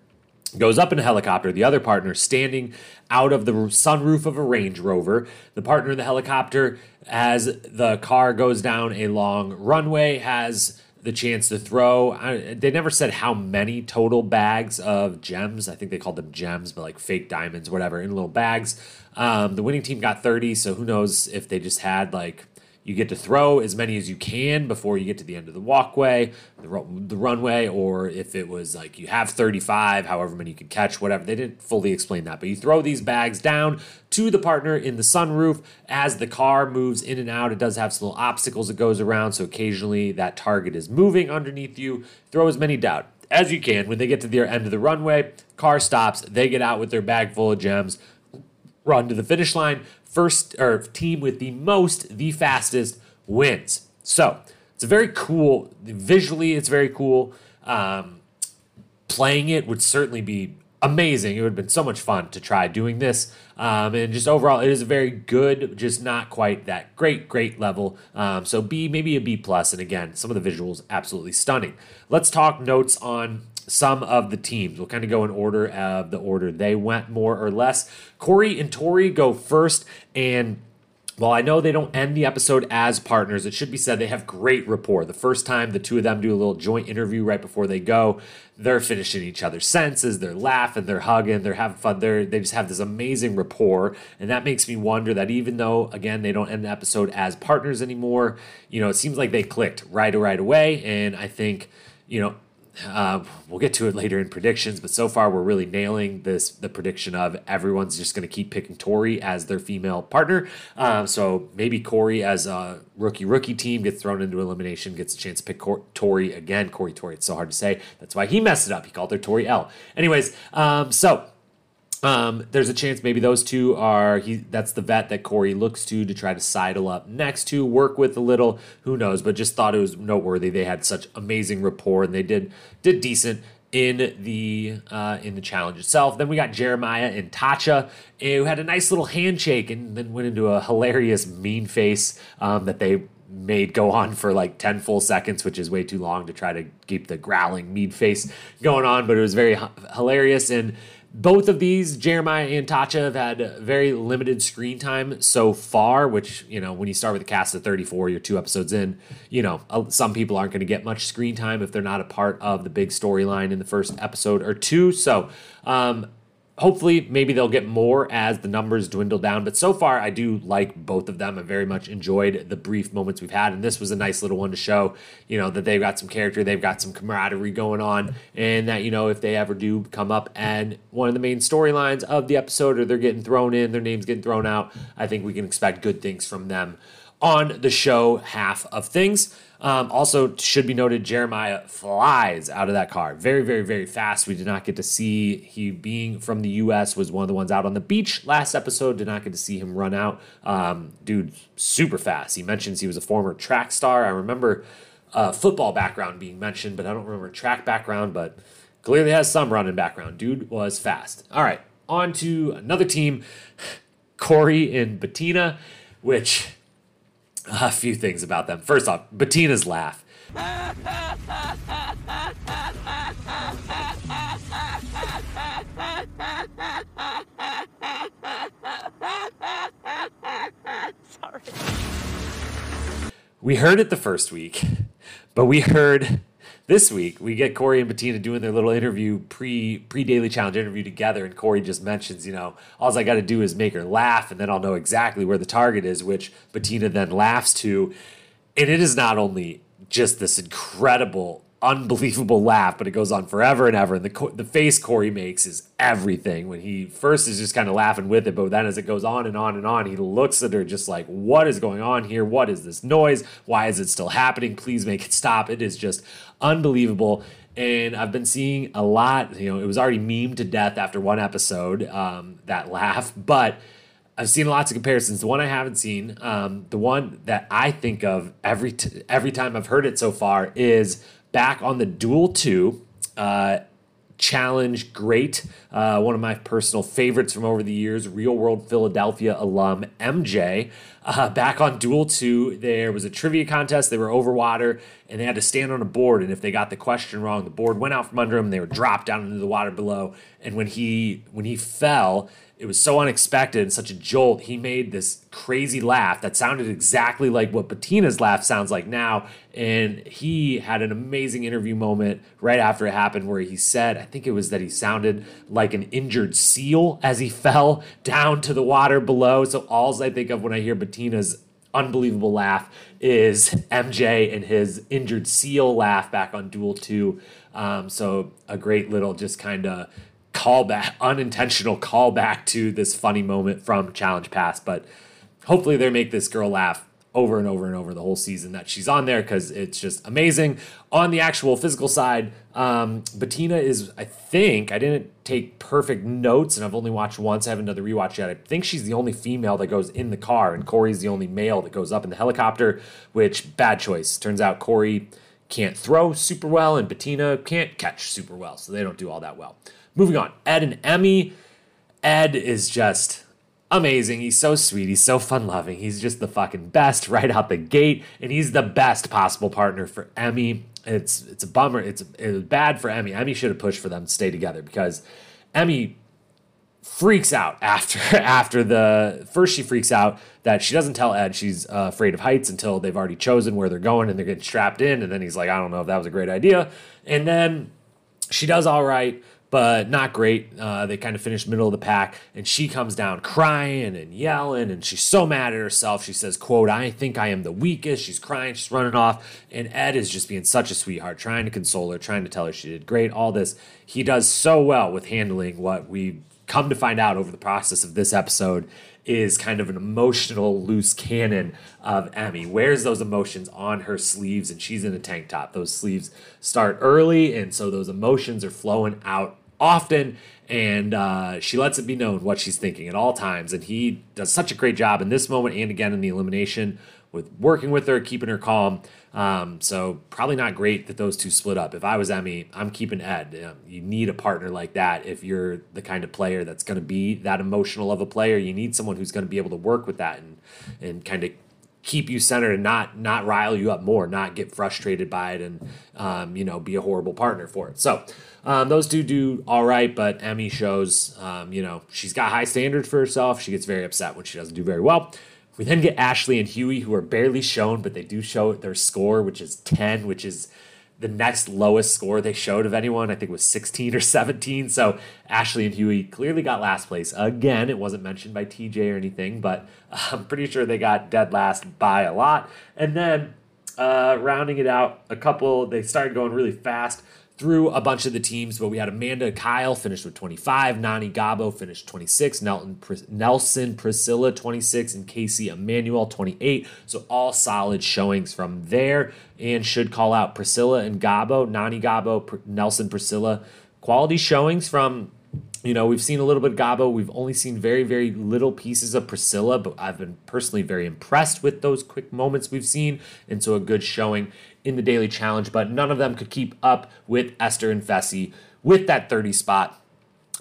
goes up in a helicopter. The other partner standing out of the sunroof of a Range Rover. The partner in the helicopter, as the car goes down a long runway, has the chance to throw. I, they never said how many total bags of gems. I think they called them gems, but like fake diamonds, whatever, in little bags. Um, the winning team got 30, so who knows if they just had like you get to throw as many as you can before you get to the end of the walkway, the, the runway, or if it was like you have 35, however many you can catch, whatever. They didn't fully explain that, but you throw these bags down to the partner in the sunroof as the car moves in and out. It does have some little obstacles it goes around, so occasionally that target is moving underneath you. Throw as many down as you can. When they get to the end of the runway, car stops, they get out with their bag full of gems, run to the finish line first or team with the most, the fastest wins. So it's a very cool. Visually, it's very cool. Um, playing it would certainly be amazing. It would have been so much fun to try doing this. Um, and just overall, it is a very good, just not quite that great, great level. Um, so B, maybe a B plus. And again, some of the visuals absolutely stunning. Let's talk notes on some of the teams. We'll kind of go in order of the order they went more or less. Corey and Tori go first, and well, I know they don't end the episode as partners, it should be said they have great rapport. The first time the two of them do a little joint interview right before they go, they're finishing each other's sentences, they're laughing, they're hugging, they're having fun. They're they just have this amazing rapport, and that makes me wonder that even though again they don't end the episode as partners anymore, you know it seems like they clicked right right away, and I think you know uh, we'll get to it later in predictions, but so far we're really nailing this the prediction of everyone's just going to keep picking Tori as their female partner. Um, so maybe Corey as a rookie rookie team gets thrown into elimination, gets a chance to pick Cor- Tori again. Corey Tori, it's so hard to say. That's why he messed it up. He called her Tori L. Anyways, um, so um, there's a chance maybe those two are he. That's the vet that Corey looks to to try to sidle up next to, work with a little. Who knows? But just thought it was noteworthy. They had such amazing rapport, and they did did decent in the uh, in the challenge itself. Then we got Jeremiah and Tacha, who had a nice little handshake, and then went into a hilarious mean face um, that they made go on for like 10 full seconds, which is way too long to try to keep the growling mean face going on, but it was very h- hilarious. And both of these, Jeremiah and Tacha, have had very limited screen time so far, which, you know, when you start with a cast of 34, you're two episodes in, you know, some people aren't going to get much screen time if they're not a part of the big storyline in the first episode or two. So, um, hopefully maybe they'll get more as the numbers dwindle down but so far i do like both of them. I very much enjoyed the brief moments we've had and this was a nice little one to show you know that they've got some character they've got some camaraderie going on and that you know if they ever do come up and one of the main storylines of the episode or they're getting thrown in their names getting thrown out i think we can expect good things from them on the show half of things um, also, should be noted, Jeremiah flies out of that car very, very, very fast. We did not get to see he being from the U.S. was one of the ones out on the beach last episode. Did not get to see him run out. Um, dude, super fast. He mentions he was a former track star. I remember uh, football background being mentioned, but I don't remember track background. But clearly has some running background. Dude was fast. All right, on to another team, [sighs] Corey and Bettina, which a few things about them. First off, Bettina's laugh. Sorry. We heard it the first week, but we heard this week we get Corey and Bettina doing their little interview pre pre daily challenge interview together, and Corey just mentions, you know, all I got to do is make her laugh, and then I'll know exactly where the target is, which Bettina then laughs to, and it is not only just this incredible unbelievable laugh, but it goes on forever and ever. And the the face Corey makes is everything. When he first is just kind of laughing with it, but then as it goes on and on and on, he looks at her just like, "What is going on here? What is this noise? Why is it still happening? Please make it stop!" It is just unbelievable. And I've been seeing a lot. You know, it was already memed to death after one episode. Um, that laugh, but. I've seen lots of comparisons. The one I haven't seen, um, the one that I think of every t- every time I've heard it so far is back on the Duel 2. Uh, challenge great. Uh, one of my personal favorites from over the years, Real World Philadelphia alum MJ. Uh, back on Duel 2, there was a trivia contest. They were over water and they had to stand on a board. And if they got the question wrong, the board went out from under them they were dropped down into the water below. And when he when he fell, it was so unexpected and such a jolt. He made this crazy laugh that sounded exactly like what Bettina's laugh sounds like now. And he had an amazing interview moment right after it happened where he said, I think it was that he sounded like an injured seal as he [laughs] fell down to the water below. So, alls I think of when I hear Bettina's unbelievable laugh is [laughs] MJ and his injured seal laugh back on Duel 2. Um, so, a great little just kind of callback, unintentional callback to this funny moment from Challenge Pass. But hopefully, they make this girl laugh over and over and over the whole season that she's on there because it's just amazing. On the actual physical side, um, Bettina is, I think, I didn't take perfect notes and I've only watched once. I haven't done the rewatch yet. I think she's the only female that goes in the car, and Corey's the only male that goes up in the helicopter, which bad choice. Turns out Corey can't throw super well and Bettina can't catch super well, so they don't do all that well. Moving on, Ed and Emy. Ed is just amazing. He's so sweet. He's so fun loving. He's just the fucking best right out the gate, and he's the best possible partner for Emy. It's it's a bummer. It's it was bad for Emy. Emy should have pushed for them to stay together because Emy freaks out after [laughs] after the first she freaks out that she doesn't tell Ed she's uh, afraid of heights until they've already chosen where they're going and they're getting strapped in and then he's like I don't know if that was a great idea and then she does all right but not great. Uh, they kind of finished middle of the pack, and she comes down crying and yelling, and she's so mad at herself. She says, "quote I think I am the weakest." She's crying, she's running off, and Ed is just being such a sweetheart, trying to console her, trying to tell her she did great. All this, he does so well with handling what we come to find out over the process of this episode is kind of an emotional loose cannon of Emy. Wears those emotions on her sleeves, and she's in a tank top. Those sleeves start early, and so those emotions are flowing out often, and uh, she lets it be known what she's thinking at all times. And he does such a great job in this moment and again in the elimination with working with her, keeping her calm. Um, so probably not great that those two split up. If I was Emy, I'm keeping Ed. Um, you need a partner like that if you're the kind of player that's going to be that emotional of a player. You need someone who's going to be able to work with that and and kind of keep you centered and not not rile you up more, not get frustrated by it, and um, you know be a horrible partner for it. So um, those two do all right, but Emy shows um, you know she's got high standards for herself. She gets very upset when she doesn't do very well. We then get Ashley and Hughie, who are barely shown, but they do show their score, which is ten, which is the next lowest score they showed of anyone, I think was 16 or 17. So Ashley and Hughie clearly got last place. Again, it wasn't mentioned by TJ or anything, but [laughs] I'm pretty sure they got dead last by a lot. And then uh, rounding it out, a couple, they started going really fast through a bunch of the teams, but we had Amanda Kyle finished with 25, Nany Gabo finished 26, Nelson, Nelson Priscilla 26, and Kaycee Emanuel 28. So all solid showings from there, and should call out Priscilla and Gabo, Nany Gabo, Nelson Priscilla. Quality showings from you know, we've seen a little bit of Gabo. We've only seen very, very little pieces of Priscilla, but I've been personally very impressed with those quick moments we've seen. And so a good showing in the daily challenge, but none of them could keep up with Esther and Fessy with that 30 spot.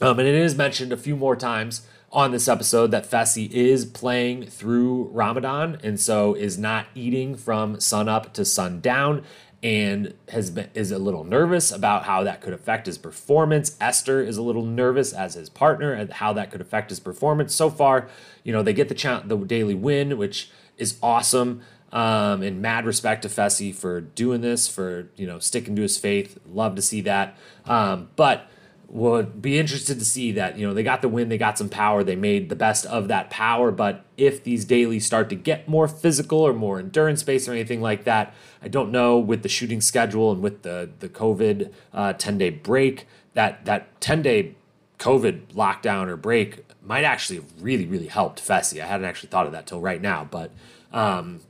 Um, and it is mentioned a few more times on this episode that Fessy is playing through Ramadan and so is not eating from sun up to sundown and has been is a little nervous about how that could affect his performance. Esther is a little nervous as his partner and how that could affect his performance. So far, you know, they get the cha- the daily win, which is awesome. Um, and mad respect to Fessy for doing this, for you know sticking to his faith. Love to see that. Um, but would be interested to see that you know they got the win, they got some power, they made the best of that power. But if these dailies start to get more physical or more endurance based or anything like that, I don't know with the shooting schedule and with the the COVID uh, ten day break that that ten day COVID lockdown or break might actually really really helped Fessy. I hadn't actually thought of that till right now, but. Um,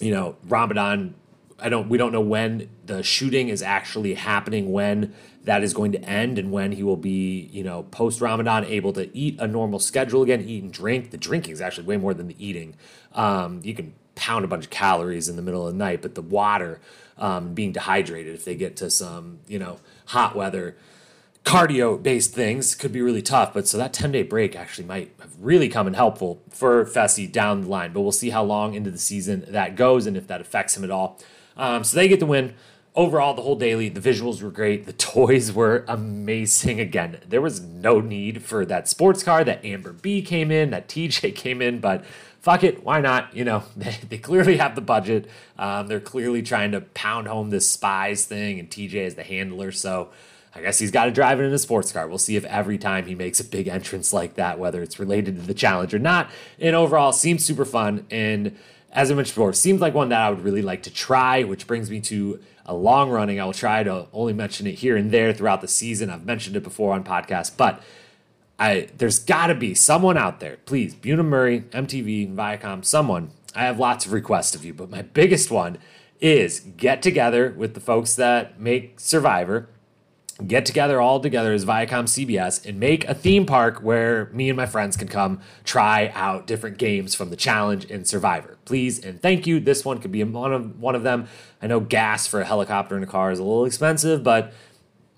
you know, Ramadan. I don't. We don't know when the shooting is actually happening. When that is going to end, and when he will be, you know, post Ramadan, able to eat a normal schedule again, eat and drink. The drinking is actually way more than the eating. Um, you can pound a bunch of calories in the middle of the night, but the water, um, being dehydrated, if they get to some, you know, hot weather, cardio based things could be really tough. But so that 10 day break actually might have really come in helpful for Fessy down the line. But we'll see how long into the season that goes and if that affects him at all. Um, so they get the win. Overall, the whole daily, the visuals were great. The [laughs] toys were amazing. Again, there was no need for that sports car that Amber B came in, that TJ [laughs] came in, but fuck it, why not? You know, [laughs] they, they clearly have the budget. Um, they're clearly trying to pound home this spies thing, and TJ is the handler. So I guess he's got to drive it in a sports car. We'll see if every time he makes a big entrance like that, whether it's related to the challenge or not. And overall, seems super fun. And as I mentioned before, seems like one that I would really like to try, which brings me to a long running. I will try to only mention it here and there throughout the season. I've mentioned it before on podcasts, but I there's got to be someone out there. Please, Bunim Murray, MTV, Viacom, someone. I have lots of requests of you, but my biggest one is get together with the folks that make Survivor get together all together as Viacom CBS and make a theme park where me and my friends can come try out different games from the challenge and Survivor. Please and thank you. This one could be one of one of them. I know gas for a helicopter and a car is a little expensive, but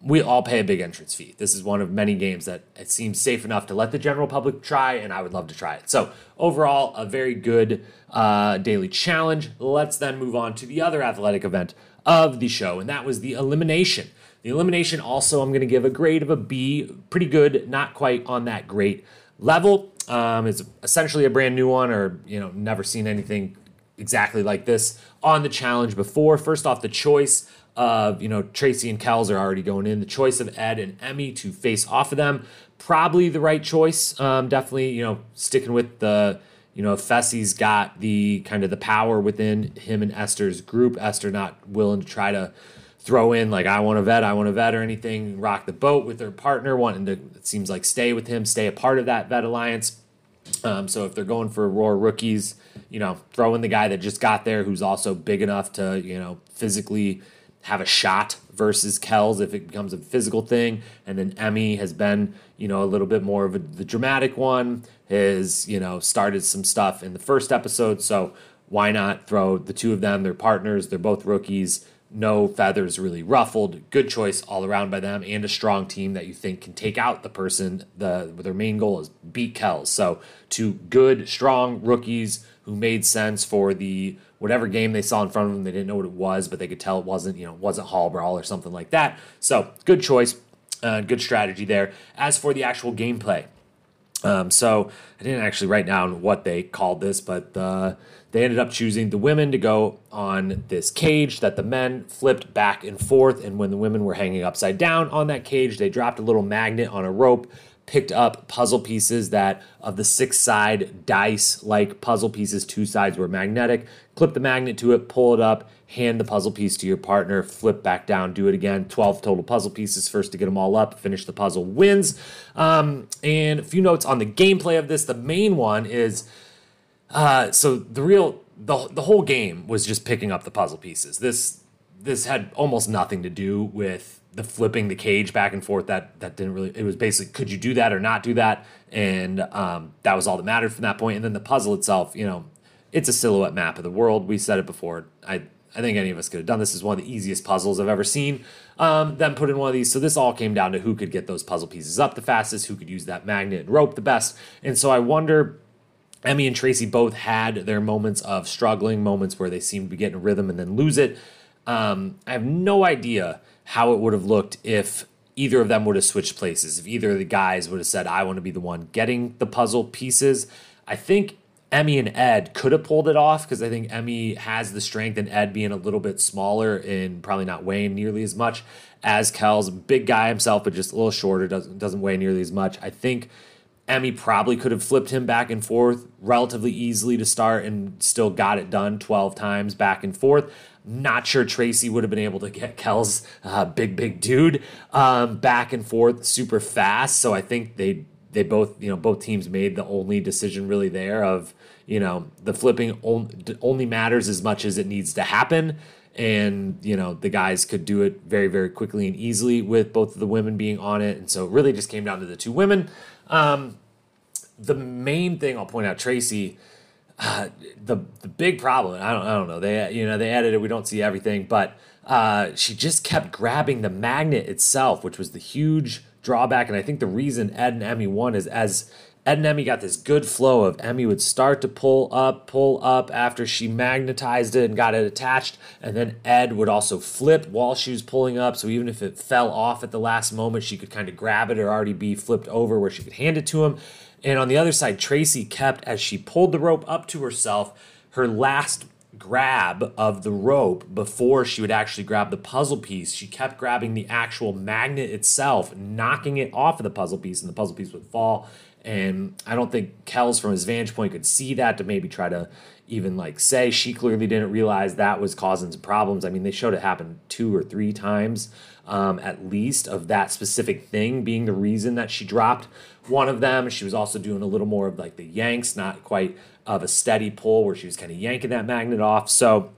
we all pay a big entrance fee. This is one of many games that it seems safe enough to let the general public try, and I would love to try it. So, overall, a very good uh, daily challenge. Let's then move on to the other athletic event of the show, and that was the elimination. The elimination also, I'm going to give a grade of a B. Pretty good, not quite on that great level. Um, it's essentially a brand new one, or you know, never seen anything exactly like this on the challenge before. First off, the choice of you know Tracy and Kelz are already going in. The choice of Ed and Emy to face off of them, probably the right choice. Um, definitely, you know, sticking with the you know, Fessy's got the kind of the power within him and Esther's group. Esther not willing to try to throw in like I want a vet, I want a vet or anything, rock the boat with their partner, wanting to it seems like stay with him, stay a part of that vet alliance. Um, so if they're going for raw rookies, you know, throw in the guy that just got there who's also big enough to, you know, physically have a shot versus Kelz if it becomes a physical thing. And then Emy has been, you know, a little bit more of a, the dramatic one, has, you know, started some stuff in the first episode. So why not throw the two of them? They're partners, they're both rookies no feathers really ruffled. Good choice all around by them, and a strong team that you think can take out the person. The their main goal is beat Kelz. So two good, strong rookies who made sense for the whatever game they saw in front of them. They didn't know what it was, but they could tell it wasn't you know wasn't Hall Brawl or something like that. So good choice, uh, good strategy there. As for the actual gameplay, um, so I didn't actually write down what they called this, but uh, they ended up choosing the women to go on this cage that the men flipped back and forth. And when the women were hanging upside down on that cage, they dropped a little magnet on a rope, picked up puzzle pieces that of the six side dice like puzzle pieces, two sides were magnetic. Clip the magnet to it, pull it up, hand the puzzle piece to your partner, flip back down, do it again. 12 total puzzle pieces first to get them all up, finish the puzzle wins. Um, and a few notes on the gameplay of this. The main one is uh, so the real the the whole game was just picking up the puzzle pieces. This this had almost nothing to do with the flipping the cage back and forth. That that didn't really. It was basically could you do that or not do that, and um, that was all that mattered from that point. And then the puzzle itself, you know, it's a silhouette map of the world. We said it before. I I think any of us could have done this. is one of the easiest puzzles I've ever seen. Um, then put in one of these. So this all came down to who could get those puzzle pieces up the fastest, who could use that magnet and rope the best. And so I wonder Emy and Tracy both had their moments of struggling, moments where they seemed to be getting rhythm and then lose it. Um, I have no idea how it would have looked if either of them would have switched places. If either of the guys would have said, I want to be the one getting the puzzle pieces. I think Emy and Ed could have pulled it off because I think Emy has the strength and Ed being a little bit smaller and probably not weighing nearly as much as Kelz. Big guy himself, but just a little shorter, doesn't doesn't weigh nearly as much. I think Emy probably could have flipped him back and forth relatively easily to start and still got it done 12 times back and forth. Not sure Tracy would have been able to get Kelz, uh, big, big dude, um, back and forth super fast. So I think they they both, you know, both teams made the only decision really there of, you know, the flipping only matters as much as it needs to happen and you know the guys could do it very very quickly and easily with both of the women being on it and so it really just came down to the two women um, the main thing I'll point out, Tracy, uh, the the big problem. I don't I don't know. They you know they edited. We don't see everything, but uh, she just kept grabbing the magnet itself, which was the huge drawback. And I think the reason Ed and Emy won is as Ed and Emy got this good flow of Emy would start to pull up, pull up after she magnetized it and got it attached. And then Ed would also flip while she was pulling up. So even if it fell off at the last moment, she could kind of grab it or already be flipped over where she could hand it to him. And on the other side, Tracy kept, as she pulled the rope up to herself, her last grab of the rope before she would actually grab the puzzle piece. She kept grabbing the actual magnet itself, knocking it off of the puzzle piece, and the puzzle piece would fall. And I don't think Kelz, from his vantage point, could see that to maybe try to even like say she clearly didn't realize that was causing some problems. I mean, they showed it happen two or three times um, at least of that specific thing being the reason that she dropped one of them. She was also doing a little more of like the yanks, not quite of a steady pull where she was kind of yanking that magnet off. So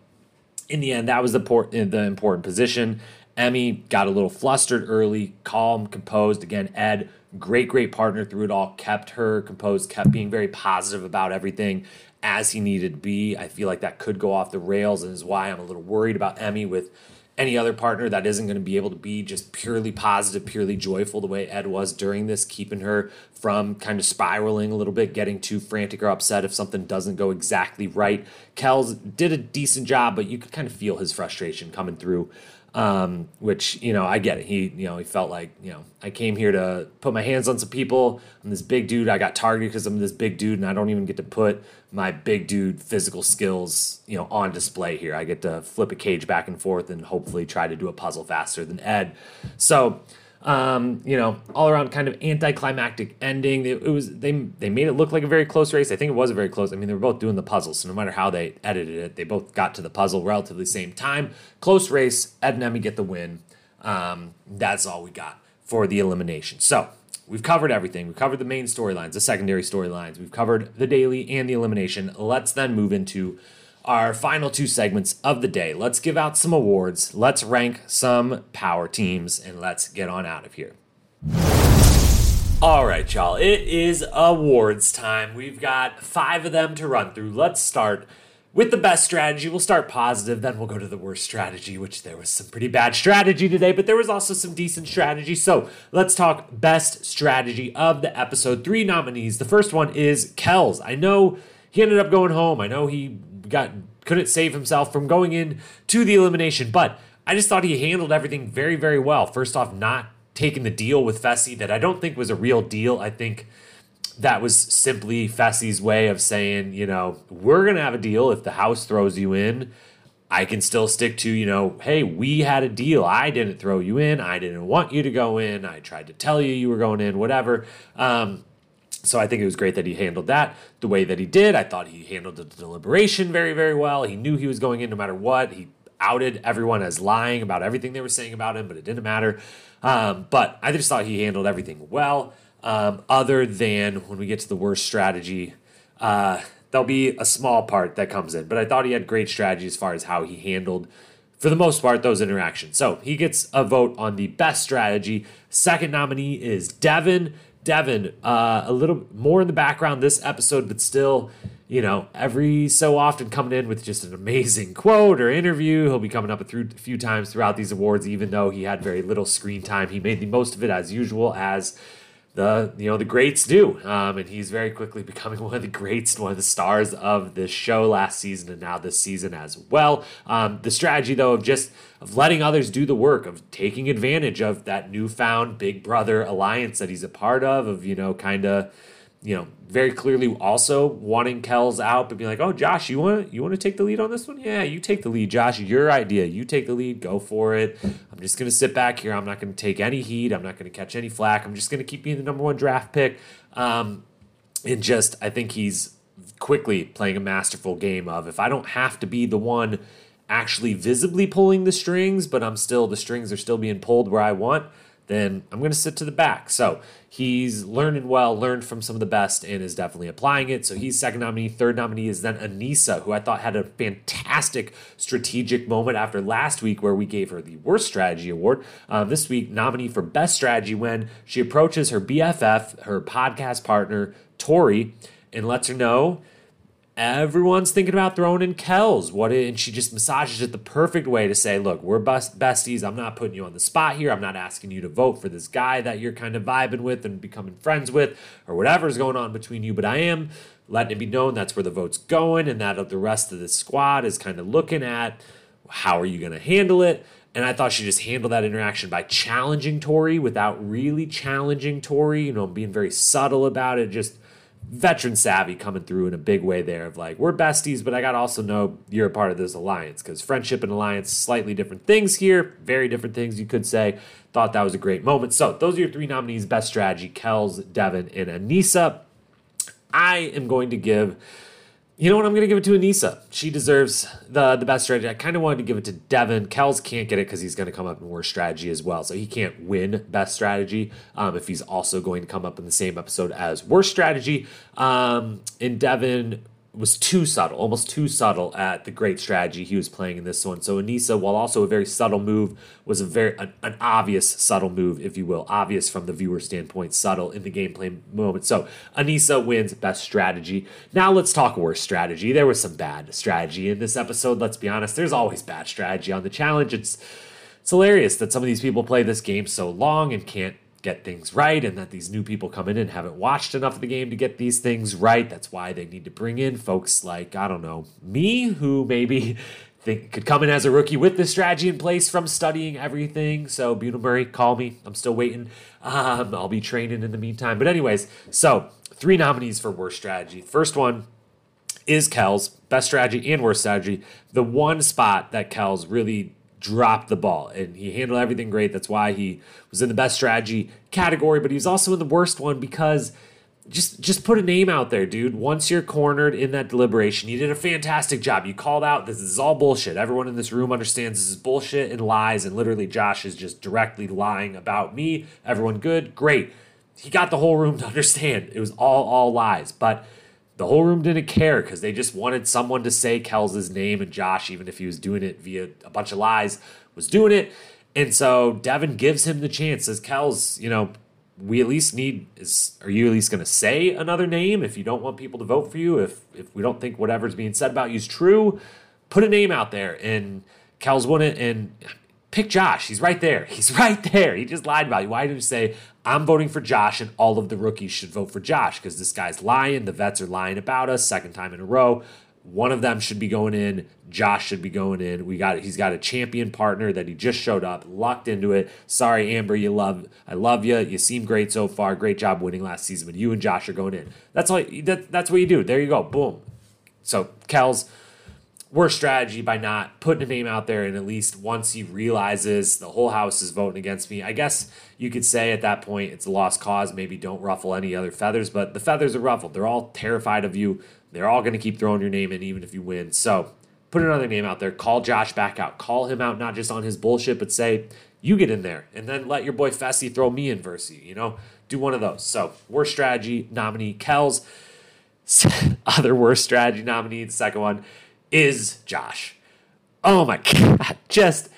in the end, that was the, port, the important position. Emy got a little flustered early, calm, composed. Again, Ed, great, great partner through it all, kept her composed, kept being very positive about everything as he needed to be. I feel like that could go off the rails, and is why I'm a little worried about Emy with any other partner that isn't going to be able to be just purely positive, purely joyful the way Ed was during this, keeping her from kind of spiraling a little bit, getting too frantic or upset if something doesn't go exactly right. Kelz did a decent job, but you could kind of feel his frustration coming through um, which you know I get it. He you know he felt like you know I came here to put my hands on some people. I'm this big dude. I got targeted because I'm this big dude, and I don't even get to put my big dude physical skills you know on display here. I get to flip a cage back and forth and hopefully try to do a puzzle faster than Ed. So um, you know, all around kind of anticlimactic ending. It, it, was they they made it look like a very close race. I think it was a very close. I mean, they were both doing the puzzle, so no matter how they edited it, they both got to the puzzle relatively same time. Close race. Ed and Emy get the win. Um, that's all we got for the elimination. So we've covered everything. We've covered the main storylines, the secondary storylines. We've covered the daily and the elimination. Let's then move into our final two segments of the day. Let's give out some awards, let's rank some power teams, and let's get on out of here. All right, y'all, it is awards time. We've got five of them to run through. Let's start with the best strategy. We'll start positive, then we'll go to the worst strategy, which there was some pretty bad strategy today, but there was also some decent strategy. So let's talk best strategy of the episode. Three nominees. The first one is Kelz. I know he ended up going home. I know he got couldn't save himself from going in to the elimination. But I just thought he handled everything very, very well. First off, not taking the deal with Fessy that I don't think was a real deal. I think that was simply Fessy's way of saying, you know, we're gonna have a deal if the house throws you in. I can still stick to, you know, hey, we had a deal. I didn't throw you in. I didn't want you to go in. I tried to tell you you were going in, whatever. Um, so I think it was great that he handled that the way that he did. I thought he handled the deliberation very, very well. He knew he was going in no matter what. He outed everyone as lying about everything they were saying about him, but it didn't matter. Um, but I just thought he handled everything well. Um, other than when we get to the worst strategy, uh, there'll be a small part that comes in. But I thought he had great strategy as far as how he handled, for the most part, those interactions. So he gets a vote on the best strategy. Second nominee is Devin. Devin, uh, a little more in the background this episode, but still, you know, every so often coming in with just an amazing [laughs] quote or interview. He'll be coming up a, few times throughout these awards, even though he had very little screen time. He made the most of it as usual, as the you know the greats do, um, and he's very quickly [laughs] becoming one of the greats, one of the stars of this show last season and now this season as well. Um, the strategy though of just of letting others do the work, of taking advantage of that newfound Big Brother alliance that he's a part of, of you know kind of you know, very clearly also wanting Kelz out, but being like, "Oh, Josh, you want you want to take the lead on this one? Yeah, you take the lead, Josh. Your idea. You take the lead. Go for it. I'm just gonna sit back here. I'm not gonna take any heat. I'm not gonna catch any flack. I'm just gonna keep being the number one draft pick." Um, and just, I think he's quickly playing a masterful game of if I don't have to be the one actually visibly pulling the strings, but I'm still the strings are still being pulled where I want then I'm going to sit to the back. So he's learning well, learned from some of the best, and is definitely applying it. So he's second nominee. Third nominee is then Aneesa, who I thought had a fantastic strategic moment after last week, where we gave her the worst strategy award. Um, this week, nominee for best strategy when she approaches her BFF, her podcast partner, Tori, and lets her know everyone's thinking about throwing in Kelz. What and she just massages it the perfect way to say, look, we're best besties. I'm not putting you on the spot here. I'm not asking you to vote for this guy that you're kind of vibing with and becoming friends with, or whatever's going on between you. But I am letting it be known that's where the vote's going, and that the rest of the squad is kind of looking at how are you going to handle it. And I thought she just handled that interaction by challenging Tori without really challenging Tori, you know, being very subtle about it, just veteran savvy coming through in a big way there of like we're besties but i got to also know you're a part of this alliance because friendship and alliance slightly different things here very different things you could say. Thought that was a great moment. So those are your three nominees best strategy kelz devin and aneesa i am going to give you know what? I'm going to give it to Aneesa. She deserves the the best strategy. I kind of wanted to give it to Devin. Kelz can't get it because he's going to come up in worst strategy as well. So he can't win best strategy um, if he's also going to come up in the same episode as worst strategy. Um, and Devin was too subtle, almost too subtle at the great strategy he was playing in this one. So Aneesa, while also a very subtle move, was a very an, an, obvious subtle move, if you will, obvious from the viewer standpoint, subtle in the gameplay moment. So Aneesa wins best strategy. Now let's talk worst strategy. There was some bad strategy in this episode. Let's be honest. There's always bad strategy on the challenge. It's it's hilarious that some of these people play this game so long and can't get things right and that these new people come in and haven't watched enough of the game to get these things right. That's why they need to bring in folks like, I don't know, me, who maybe [laughs] think could come in as a rookie with this strategy in place from studying everything. So, Bunim Murray, call me. I'm still waiting. Um, I'll be training in the meantime. But, anyways, so three nominees for worst strategy. First one is Kelz, best strategy and worst strategy. The one spot that Kelz really dropped the ball and he handled everything great. That's why he was in the best strategy category, but he was also in the worst one because just just put a name out there, dude. Once you're cornered in that deliberation, you did a fantastic job. You called out this is all bullshit. Everyone in this room understands this is bullshit and lies and literally Josh is just directly lying about me. Everyone good? Great. He got the whole room to [laughs] understand. It was all all lies. But the whole room didn't care because they just wanted someone to say Kelz' name, and Josh, even if he was doing it via a bunch of lies, was doing it. And so Devin gives him the chance, says, Kelz, you know, we at least need is are you at least going to say another name if you don't want people to vote for you if if we don't think whatever's being said about you is true put a name out there and Kelz wouldn't and pick Josh. He's right there. He's [laughs] right there. He just lied about you. Why didn't you say I'm voting for Josh and all of the rookies should vote for Josh? Because this guy's lying. The vets are lying about us. Second time in a row. One of them should be going in. Josh should be going in. We got he's got a champion partner that he just showed up, locked into it. Sorry, Amber, you love I love you. You seem great so far. Great job winning last season, but you and Josh are going in. That's all. That, that's what you do. There you go. Boom. So Kelz worst strategy by not putting a name out there and at least once he realizes the whole house is voting against me. I guess you could say at that point it's a lost cause. Maybe don't ruffle any other feathers but the feathers are ruffled. They're all terrified of you. They're all going to keep throwing your name in even if you win. So put another name out there. Call josh back out. Call him out not just on his bullshit but say you get in there and then let your boy fessy throw me in versus you know? Do one of those. So worst strategy nominee kelz. [laughs] Other worst strategy nominee the second one is Josh. Oh my [laughs] God. Just,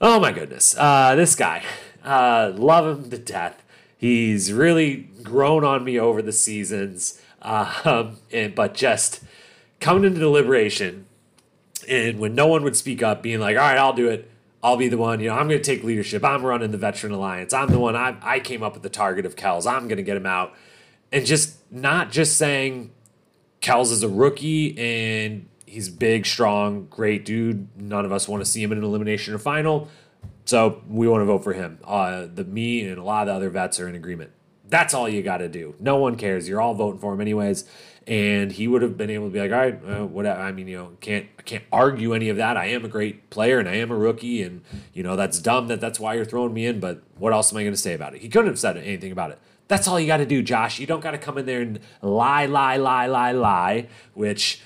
oh my goodness. Uh, this guy, uh, love him to death. He's really grown on me over the seasons. Um, and, but just coming into deliberation and when no one would speak up, being like, all right, I'll do it. I'll be the one, you know, I'm going to take leadership. I'm running the Veteran Alliance. I'm the one, I, I came up with the target of Kelz. I'm going to get him out. And just not just saying Kelz is a rookie and he's big, strong, great dude. None of us want to see him in an elimination or final. So we want to vote for him. Uh, the me and a lot of the other vets are in agreement. That's all you got to do. No one cares. You're all voting for him anyways. And he would have been able to be like, all right, uh, whatever. I mean, you know, can't I can't argue any of that. I am a great player and I am a rookie, and you know that's dumb that that's why you're throwing me in. But what else am I going to say about it? He couldn't have said anything about it. That's all you got to do, Josh. You don't got to come in there and lie, lie, lie, lie, lie. Which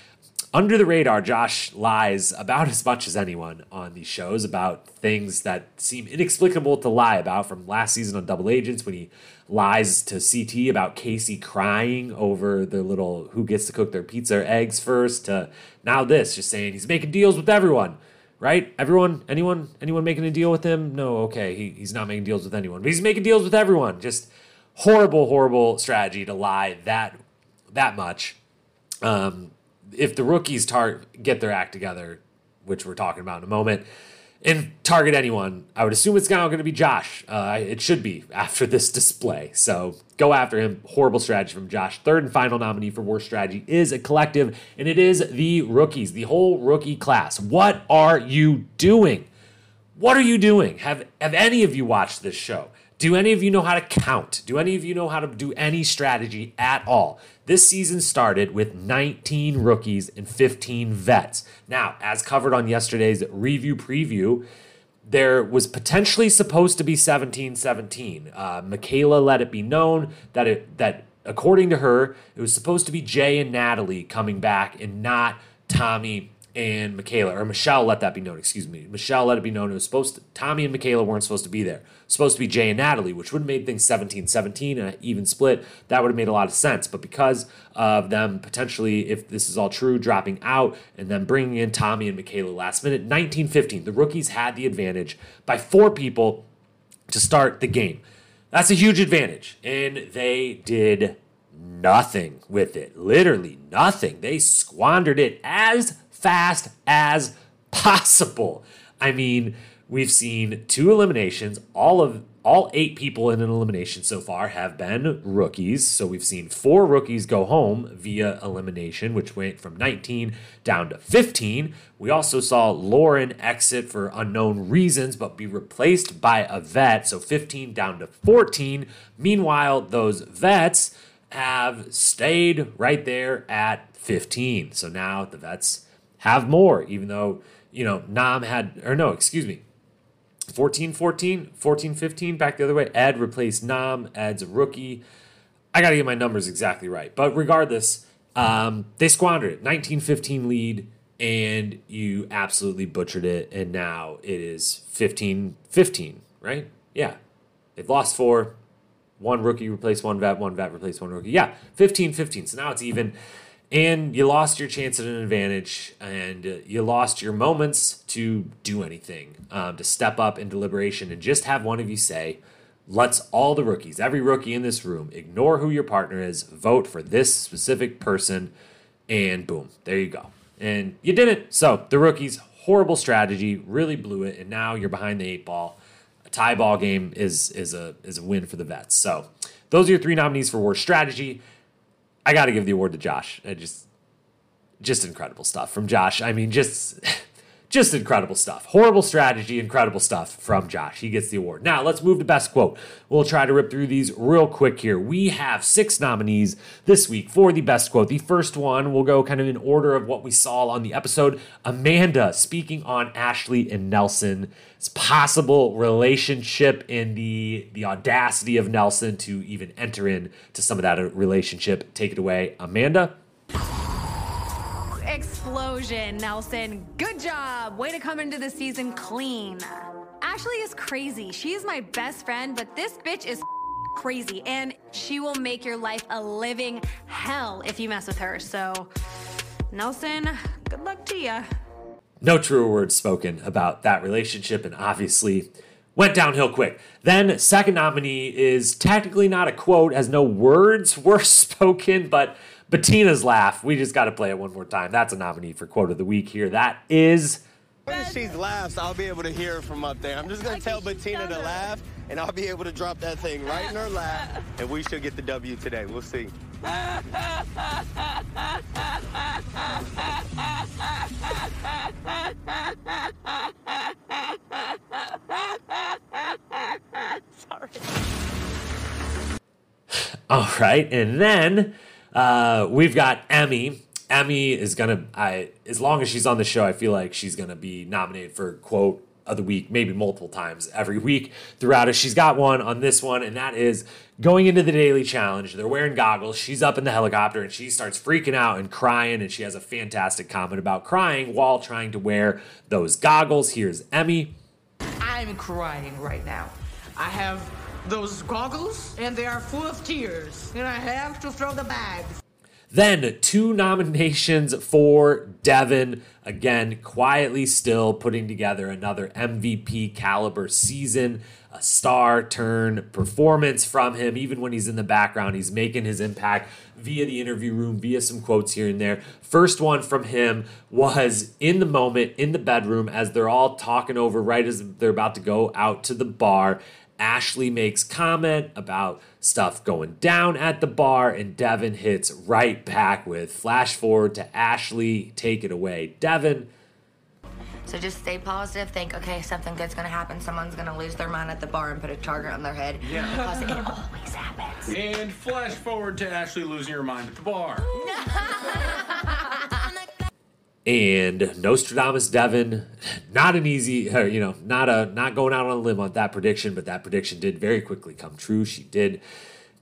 under the radar, Josh lies about as much as anyone on these shows about things that seem inexplicable to lie about. From last season on Double Agents, when he lies to CT about Kaycee crying over the little who gets to cook their pizza or eggs first, to now this, just saying he's making deals with everyone. Right? Everyone, anyone, anyone making a deal with him? No, okay, he, he's not making deals with anyone, but he's making deals with everyone. Just horrible, horrible strategy to lie that that much. Um, if the rookies tar- get their act together, which we're talking about in a moment, and target anyone, I would assume it's now going to be Josh. Uh, it should be after this display. So go after him. Horrible strategy from Josh. Third and final nominee for worst strategy is a collective, and it is the rookies, the whole rookie class. What are you doing? What are you doing? Have have any of you watched this show? Do any of you know how to count? Do any of you know how to do any strategy at all? This season started with 19 rookies and 15 vets. Now, as covered on yesterday's review preview, there was potentially supposed to be 17 17. Uh, Michaela let it be known that it that according to her, it was supposed to be Jay and Natalie coming back and not Tommy and Michaela, or Michele let that be known, excuse me. Michele let it be known it was supposed to, Tommy and Michaela weren't supposed to be there. supposed to be Jay and Natalie, which would have made things 17 17 and an even split. That would have made a lot of sense. But because of them potentially, if this is all true, dropping out and then bringing in Tommy and Michaela last minute, 19 15, the rookies had the advantage by four people to start the game. That's a huge advantage. And they did nothing with it. Literally nothing. They squandered it as fast as possible. I mean, we've seen two eliminations. All of all eight people in an elimination so far have been rookies. So we've seen four rookies go home via elimination, which went from 19 down to 15. We also saw Lauren exit for unknown reasons, but be replaced by a vet. So 15 down to 14. Meanwhile, those vets have stayed right there at 15. So now the vets have more, even though, you know, Nam had, or no, excuse me, 14 14, 14 15, back the other way. Ed replaced Nam, Ed's a rookie. I got to get my numbers exactly right. But regardless, um, they squandered it. 19 15 lead, and you absolutely butchered it. And now it is 15 15, right? Yeah. They've lost four. One rookie replaced one vet, one vet replaced one rookie. Yeah, 15 15. So now it's even and you lost your chance at an advantage and uh, you lost your moments to do anything um, to step up in deliberation and just have one of you say let's all the rookies every rookie in this room ignore who your partner is vote for this specific person and boom there you go. And you did it. So the rookies horrible strategy really blew it and now you're behind the eight ball. A tie ball game is is a is a win for the vets. So those are your three nominees for worst strategy I got to give the award to Josh. I just, just incredible stuff from Josh. I mean, just, [laughs] just incredible stuff. Horrible strategy, incredible stuff from Josh. He gets the award. Now let's move to best quote. We'll try to rip through these real quick here. We have six nominees this week for the best quote. The first one will go kind of in order of what we saw on the episode. Amanda speaking on Ashley and Nelson possible relationship and the the audacity of Nelson to even enter in to some of that relationship. Take it away, Amanda. Explosion, Nelson. Good job. Way to come into the season clean. Ashley is crazy. She's my best friend, but this bitch is crazy and she will make your life a living hell if you mess with her. So, Nelson, good luck to you no truer words spoken about that relationship, and obviously went downhill quick. Then, second nominee is technically not a quote, as no words [laughs] were spoken, but Bettina's laugh. We just got to play it one more time. That's a nominee for quote of the week here. That is. When she laughs, I'll be able to hear her from up there. I'm just gonna tell Bettina to laugh, and I'll be able to drop that thing right in her lap, and we should get the W today. We'll see. [laughs] Sorry. All right, and then uh, we've got Emy. Emy is gonna, I as long as she's on the show, I feel like she's gonna be nominated for quote of the week, maybe multiple times every week throughout it. She's got one on this one, and that is going into the daily challenge. They're wearing goggles. She's up in the helicopter and she starts freaking out and crying. And she has a fantastic comment about crying while trying to wear those goggles. Here's Emy. I'm crying right now. I have those goggles and they are full of tears, and I have to throw the bags. Then two nominations for Devin. Again, quietly still putting together another MVP caliber season. A star turn performance from him. Even when he's in the background, he's making his impact via the interview room, via some quotes here and there. First one from him was in the moment in the bedroom as they're all talking over right as they're about to go out to the bar. Ashley makes comment about stuff going down at the bar, and Devin hits right back with flash forward to Ashley. Take it away, Devin. So just stay positive. Think, okay, something good's gonna happen. Someone's gonna lose their mind at the bar and put a target on their head. Yeah. Because it always happens. And flash forward to Ashley losing her mind at the bar. [laughs] and Nostradamus Devin, not an easy, or, you know, not a not going out on a limb on that prediction, but that prediction did very quickly come true. She did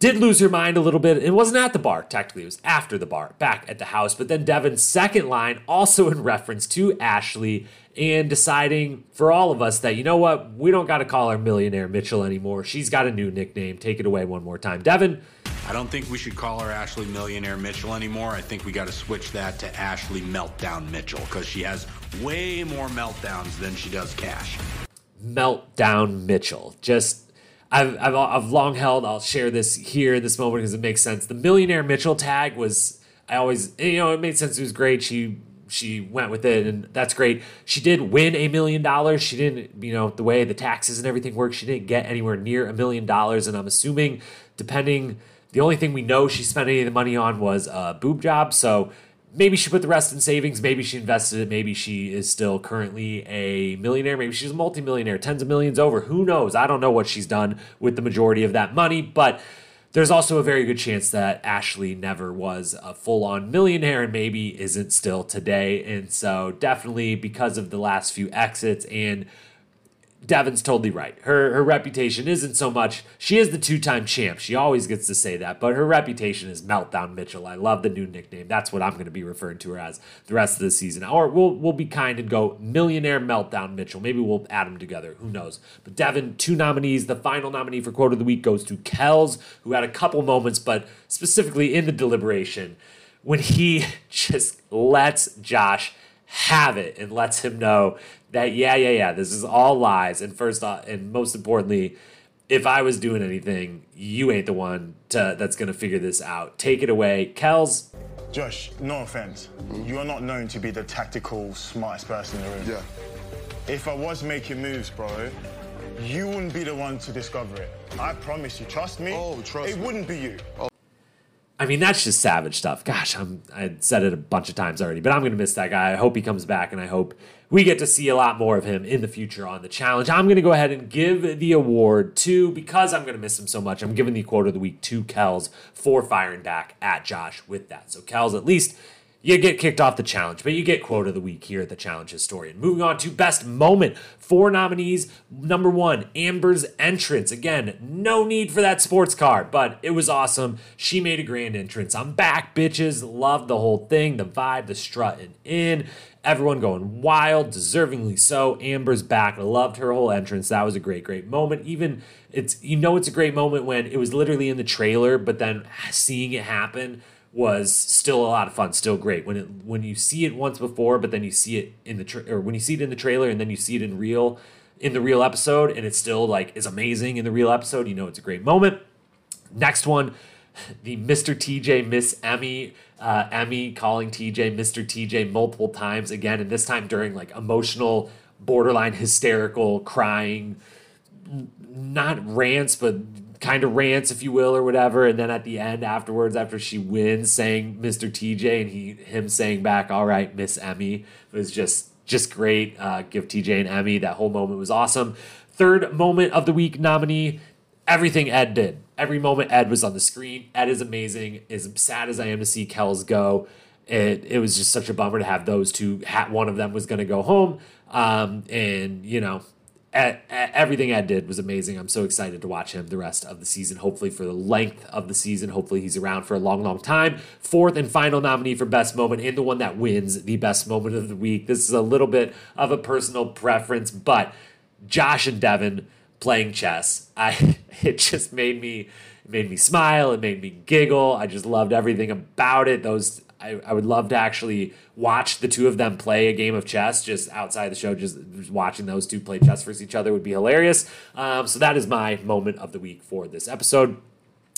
did lose her mind a little bit. It wasn't at the bar, technically, it was after the bar, back at the house. But then Devin's second line, also in reference to Ashley, and deciding for all of us that, you know what, we don't got to call her Millionaire Mitchell anymore. She's got a new nickname. Take it away one more time. Devin. I don't think we should call her Ashley Millionaire Mitchell anymore. I think we got to switch that to Ashley Meltdown Mitchell because she has way more meltdowns than she does cash. Meltdown Mitchell. Just I've, I've, I've long held, I'll share this here in this moment because it makes sense. The Millionaire Mitchell tag was, I always, you know, it made sense. It was great. She, she went with it and that's great. She did win a million dollars. She didn't, you know, the way the taxes and everything work, she didn't get anywhere near a million dollars. And I'm assuming, depending, the only thing we know she spent any of the money on was a boob job. So maybe she put the rest in savings. Maybe she invested it. Maybe she is still currently a millionaire. Maybe she's a multimillionaire, tens of millions over. Who knows? I don't know what she's done with the majority of that money, but there's also a very good chance that Ashley never was a full on millionaire and maybe isn't still today. And so, definitely because of the last few exits and Devin's totally right. Her her reputation isn't so much she is the two-time champ. She always gets to say that, but her reputation is Meltdown Mitchell. I love the new nickname. That's what I'm going to be referring to her as the rest of the season. Or we'll we'll be kind and go Millionaire Meltdown Mitchell. Maybe we'll add them together. Who knows? But Devin, two nominees. The final nominee for quote of the week goes to Kelz, who had a couple moments, but specifically in the deliberation when he [laughs] just lets Josh have it and lets him know that yeah, yeah, yeah, this is all lies. And first off, and most importantly, if I was doing anything, you ain't the one to, that's gonna figure this out. Take it away, Kelz. Josh, no offense, mm-hmm. you are not known to be the tactical, smartest person in the room. Yeah. If I was making moves, bro, you wouldn't be the one to discover it. I promise you. Trust me. Oh, trust It me. wouldn't be you. Oh. I mean, that's just savage stuff. Gosh, I'm, I said it a bunch of times already, but I'm going to miss that guy. I hope he comes back, and I hope we get to see a lot more of him in the future on the challenge. I'm going to go ahead and give the award to, because I'm going to miss him so much, I'm giving the quote of the week to Kelz for firing back at Josh with that. So, Kelz, at least you get kicked off the challenge, but you get quote of the week here at the Challenge Historian. Moving on to best moment. Four nominees. Number one, Amber's entrance. Again, no need for that sports car, but it was awesome. She made a grand entrance. I'm back, bitches. Love the whole thing, the vibe, the strutting in. Everyone going wild, deservingly so. Amber's back. I loved her whole entrance. That was a great, great moment. Even it's you know it's a great moment when it was literally in the trailer, but then seeing it happen was still a lot of fun, still great. When it when you see it once before, but then you see it in the tra- or when you see it in the trailer and then you see it in real in the real episode, and it's still like is amazing in the real episode. You know, it's a great moment. Next one, the Mr. TJ Miss Emy, uh, Emy calling TJ Mr. TJ multiple times again, and this time during like emotional, borderline hysterical, crying, not rants, but kind of rants, if you will, or whatever. And then at the end, afterwards, after she wins, saying Mr. TJ and he him saying back, "All right, Miss Emy," was just just great. Uh, give TJ and Emy. That whole moment was awesome. Third moment of the week nominee. Everything Ed did. Every moment Ed was on the screen. Ed is amazing. As sad as I am to see Kelz go, it it was just such a bummer to have those two. One of them was going to go home, um, and you know everything Ed did was amazing. I'm so excited to watch him the rest of the season. Hopefully, for the length of the season. Hopefully, he's around for a long, long time. Fourth and final nominee for best moment, and the one that wins the best moment of the week. This is a little bit of a personal preference, but Josh and Devin playing chess. I [laughs] it just made me made me smile. It made me giggle. I just loved everything about it. Those I, I would love to actually watch the two of them play a game of chess just outside the show. Just, just watching those two play chess versus each other would be hilarious. Um, so that is my moment of the week for this episode.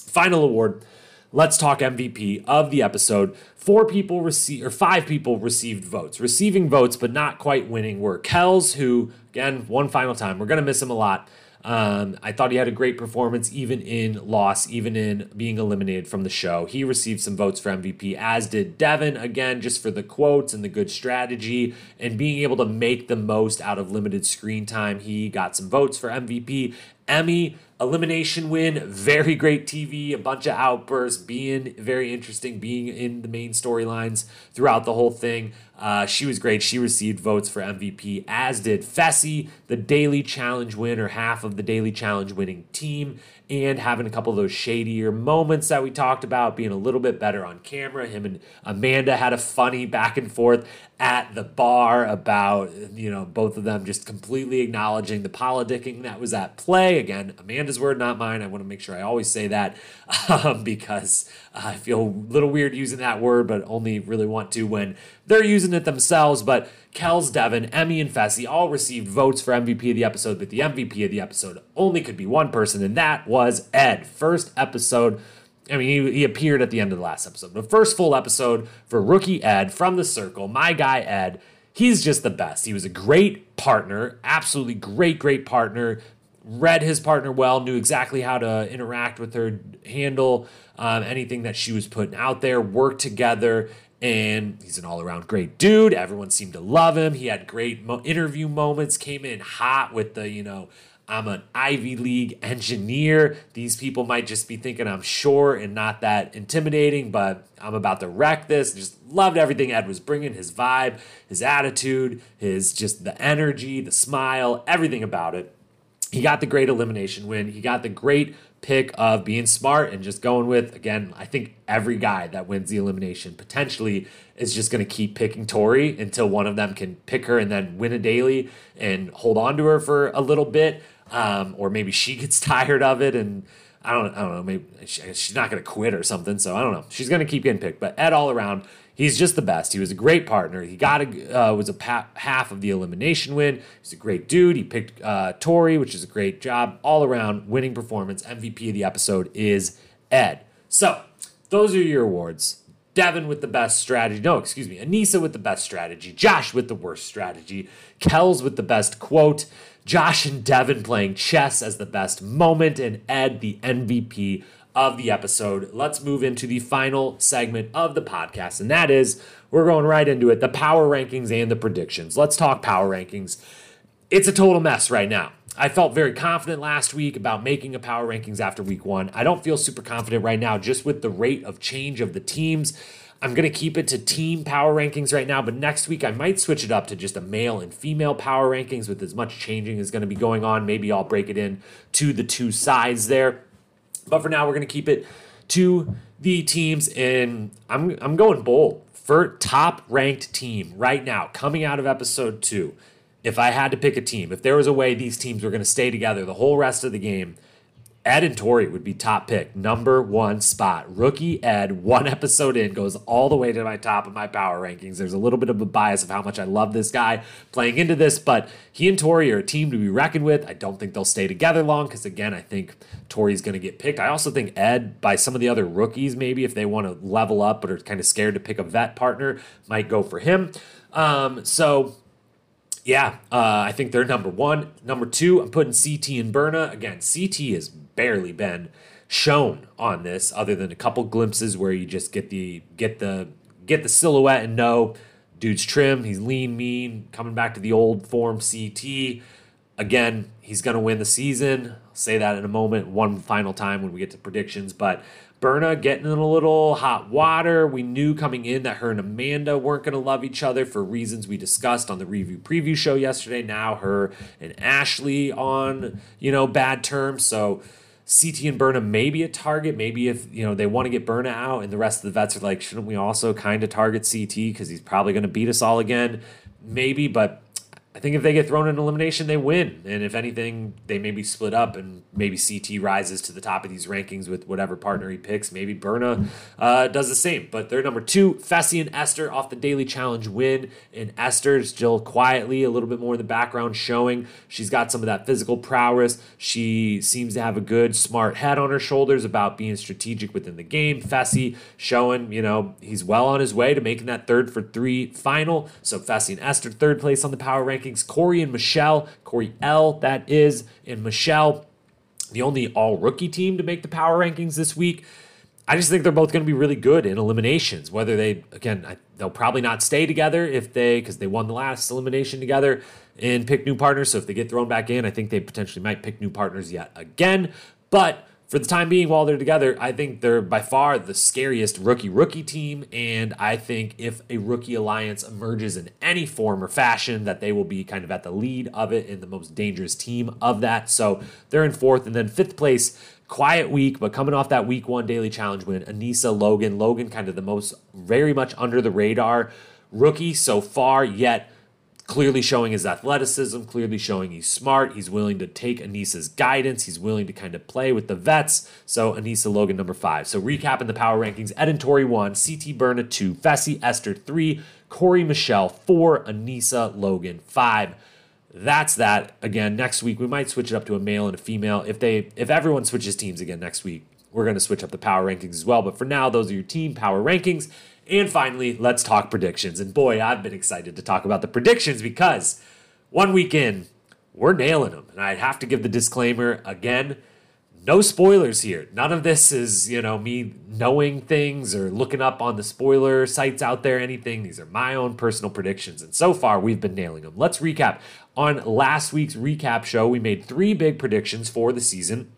Final award. let's talk MVP of the episode. Four people received, or five people received votes. Receiving votes, but not quite winning, were Kelz, who, again, one final time. We're going to miss him a lot. Um, I thought he had a great performance, even in loss, even in being eliminated from the show. He received some votes for MVP, as did Devin, again, just for the quotes and the good strategy and being able to make the most out of limited screen time. He got some votes for MVP. Emy, elimination win, very great TV, a bunch of outbursts, being very interesting, being in the main storylines throughout the whole thing. Uh, she was great. She received votes for MVP, as did Fessy, the daily challenge winner, half of the daily challenge winning team, and having a couple of those shadier moments that we talked about, being a little bit better on camera. Him and Amanda had a funny back and forth at the bar about, you know, both of them just completely acknowledging the politicking that was at play. Again, Amanda's word, not mine. I want to make sure I always say that [laughs] um, because I feel a little weird using that word, but only really want to when they're using it themselves. But Kelz, Devin, Emy, and Fessy all received votes for MVP of the episode, but the MVP of the episode only could be one person, and that was Ed. First episode I mean, he, he appeared at the end of the last episode. The first full episode for rookie Ed from the circle, my guy Ed. He's just the best. He was a great partner, absolutely great, great partner. Read his partner well, knew exactly how to interact with her, handle um, anything that she was putting out there, work together. And he's an all around great dude. Everyone seemed to love him. He had great mo- interview moments, came in hot with the, you know, I'm an Ivy League engineer. These people might just be thinking I'm short and not that intimidating, but I'm about to wreck this. Just loved everything Ed was bringing his vibe, his attitude, his just the energy, the smile, everything about it. He got the great elimination win. He got the great pick of being smart and just going with, again, I think every guy that wins the elimination potentially is just going to keep picking Tori until one of them can pick her and then win a daily and hold on to her for a little bit um, or maybe she [laughs] gets tired of it and I don't, I don't know. Maybe she's not going to quit or something. So I don't know. She's going to keep getting picked. But Ed, all around, he's just the best. He was a great partner. He got a uh, was a pa- half of the elimination win. He's a great dude. He picked uh, Tori, which is a great job. All around winning performance. MVP of the episode is Ed. So those are your awards. Devin with the best strategy. No, excuse me. Aneesa with the best strategy. Josh with the worst strategy. Kelz with the best quote. Josh and Devin playing chess as the best moment, and Ed, the MVP of the episode. Let's move into the final segment of the podcast, and that is we're going right into it the power rankings and the predictions. Let's talk power rankings. It's a total mess right now. I felt very confident last week about making a power rankings after week one. I don't feel super confident right now, just with the rate of change of the teams. I'm going to keep it to team power rankings right now, but next week I might switch it up to just a male and female power rankings with as much changing as going to be going on. Maybe I'll break it in to the two sides there. But for now, we're going to keep it to the teams and I'm I'm going bold for top ranked team right now coming out of episode 2. If I had to pick a team, if there was a way these teams were going to stay together the whole rest of the game, Ed and Tori would be top pick, number one spot. Rookie Ed, one episode in, goes all the way to my top of my power rankings. There's a little bit of a bias of how much I love this guy playing into this, but he and Tori are a team to be reckoned with. I don't think they'll stay together long because, again, I think Tori's going to get picked. I also think Ed, by some of the other rookies, maybe if they want to level up but are kind of scared to pick a vet partner, might go for him. Um, so yeah, uh, I think they're number one. Number two, I'm putting CT and Berna. Again, CT has barely been shown on this, other than a couple glimpses where you just get the get the get the silhouette and know dude's trim. He's lean, mean, coming back to the old form. CT. Again, he's to win the season. I'll say that in a moment, one final time when we get to predictions. But Berna getting in a little hot water. We knew coming in that her and Amanda weren't going to love each other for reasons we discussed on the review preview show yesterday. Now her and Ashley on, you know, bad terms. So CT and Berna may be a target. Maybe if, you know, they want to get Berna out and the rest of the vets are like, shouldn't we also kind of target CT because he's probably going to beat us all again? Maybe, but I think if they get thrown in elimination, they win. And if anything, they maybe split up and maybe CT rises to the top of these rankings with whatever partner he picks. Maybe Berna uh, does the same. But they're number two. Fessy and Esther off the daily challenge win. And Esther still quietly, a little bit more in the background, showing she's got some of that physical prowess. She seems to have a good, smart head on her shoulders about being strategic within the game. Fessy showing, you know, he's well on his way to making that third for three final. So Fessy and Esther, third place on the power ranking rankings. Cory and Michele, Cory L, that is, and Michele, the only all rookie team to make the power rankings this week. I just think they're both going to be really good in eliminations. Whether they, again, I, they'll probably not stay together if they, because they won the last elimination together and pick new partners. So if they get thrown back in, I think they potentially might pick new partners yet again. But for the time being while they're together, I think they're by far the scariest rookie rookie team. And I think if a rookie alliance emerges in any form or fashion, that they will be kind of at the lead of it and the most dangerous team of that. So they're in fourth. And then fifth place, quiet week, but coming off that week one daily challenge win, Aneesa Logan. Logan, kind of the most very much under the radar rookie so far, yet clearly showing his athleticism, clearly showing he's smart. He's willing to take Aneesa's guidance. He's willing to kind of play with the vets. So Aneesa Logan, number five. So recapping the power rankings Ed and Tori one, CT Berna two, Fessy Esther three, Cory Michele four, Aneesa Logan five. That's that. Again, next week we might switch it up to a male and a female. If they if everyone switches teams again next week, we're going to switch up the power rankings as well. But for now, those are your team power rankings. And finally, let's talk predictions. And boy, I've been excited to talk about the predictions because one week in, we're nailing them. And I have to give the disclaimer again no spoilers here. None of this is, you know, me knowing things or looking up on the spoiler sites out there, anything. These are my own personal predictions. And so far, we've been nailing them. Let's recap. On last week's recap show, we made three big predictions for the season,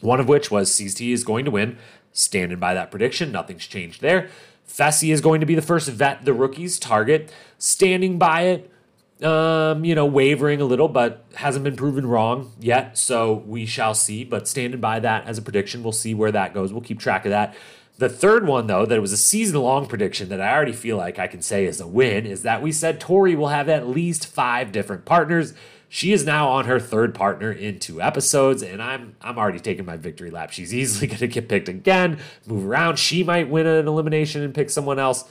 one of which was CT is going to win. Standing by that prediction, nothing's changed there. Fessy is going to be the first vet the rookies target. Standing by it, um, you know, wavering a little, but hasn't been proven wrong yet. So we shall see. But standing by that as a prediction, we'll see where that goes. We'll keep track of that. The third one, though, that was a season long prediction that I already feel like I can say is a win, is that we said Tori will have at least five different partners. She is now on her third partner in two episodes, and I'm I'm already taking my victory lap. She's [laughs] easily going to get picked again, move around. She might win an elimination and pick someone else.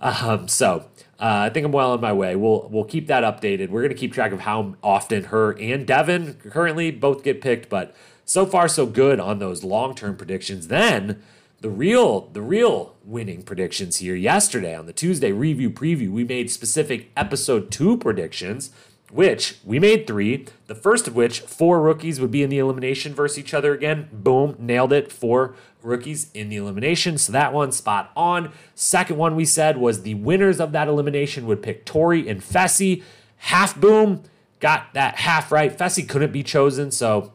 Um, so uh, I think I'm well on my way. We'll we'll keep that updated. We're going to keep track of how often her and Devin currently both get picked, but so far so good on those long term predictions. Then the real the real winning predictions here yesterday on the Tuesday review preview, we made specific episode two predictions which we made three. The first of which, four rookies would be in the elimination versus each other again. Boom, nailed it. Four rookies in the elimination. So that one spot on. Second one we said was the winners of that elimination would pick Tori and Fessy. Half boom, got that half right. Fessy couldn't be chosen, so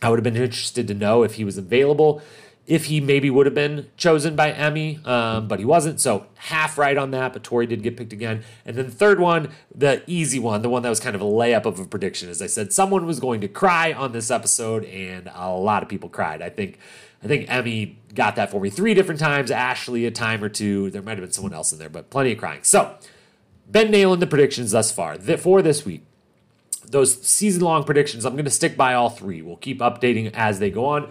I would have been interested to know if he was available if he maybe would have been chosen by Emy, um, but he wasn't. So half right on that, but Tori did get picked again. And then the third one, the easy one, the one that was kind of a layup of a prediction, as I said, someone was going to cry on this episode, and a lot of people cried. I think. I think Emy got that for me three different times. Ashley a time or two. There might have been someone else in there, but plenty of crying. So, been nailing the predictions thus far for this week. Those season long predictions, I'm going to stick by all three. We'll keep updating as they go on.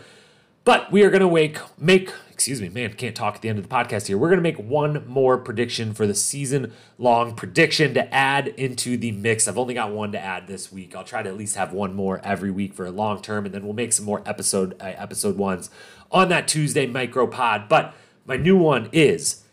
But we are going to make, make, excuse me, man, can't talk at the end of the podcast here. We're going to make one more prediction for the season long prediction to add into the mix. I've only got one to add this week. I'll try to at least have one more every week for a long term, and then we'll make some more episode uh, episode ones on that Tuesday micro pod. But my new one is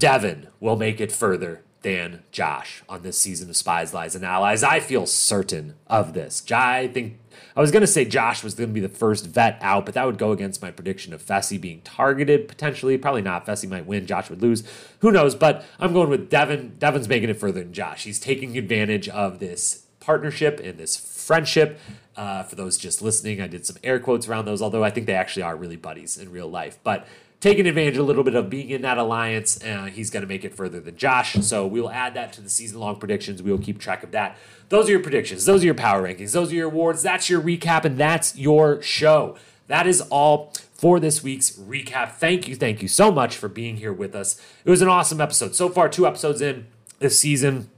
Devin will make it further than Josh on this season of Spies, Lies, and Allies. I feel certain of this. I think I was going to say Josh was going to be the first vet out, but that would go against my prediction of Fessy being targeted potentially. Probably not. Fessy might win. Josh would lose. Who knows? But I'm going with Devin. Devin's making it further than Josh. He's taking advantage of this partnership and this friendship. Uh, for those just listening, I did some air quotes around those, although I think they actually are really buddies in real life. But taking advantage a little bit of being in that alliance. Uh, he's going to make it further than Josh. So we will add that to the season long predictions. We will keep track of that. Those are your predictions. Those are your power rankings. Those are your awards. That's your recap, and that's your show. That is all for this week's recap. Thank you, thank you so much for being here with us. It was an awesome episode. So far, two episodes in this season.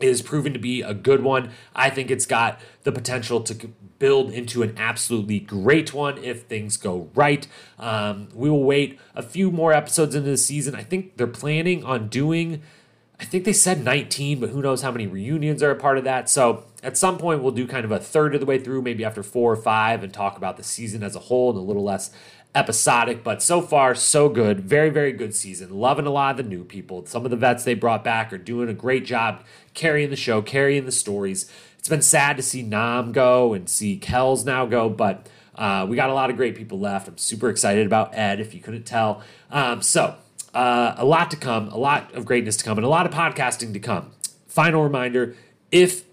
Is proven to be a good one. I think it's got the potential to build into an absolutely great one if things go right. Um, we will wait a few more episodes into the season. I think they're planning on doing, I think they said 19, but who knows how many reunions are a part of that. So at some point, we'll do kind of a third of the way through, maybe after four or five, and talk about the season as a whole and a little less episodic, but so far, so good. Very, very good season. Loving a lot of the new people. Some of the vets they brought back are doing a great job carrying the show, carrying the stories. It's been sad to see Nam go and see Kelz now go, but uh, we got a lot of great people left. I'm super excited about Ed, if you couldn't tell. Um, so, uh, a lot to come, a lot of greatness to come, and a lot of podcasting to come. Final reminder if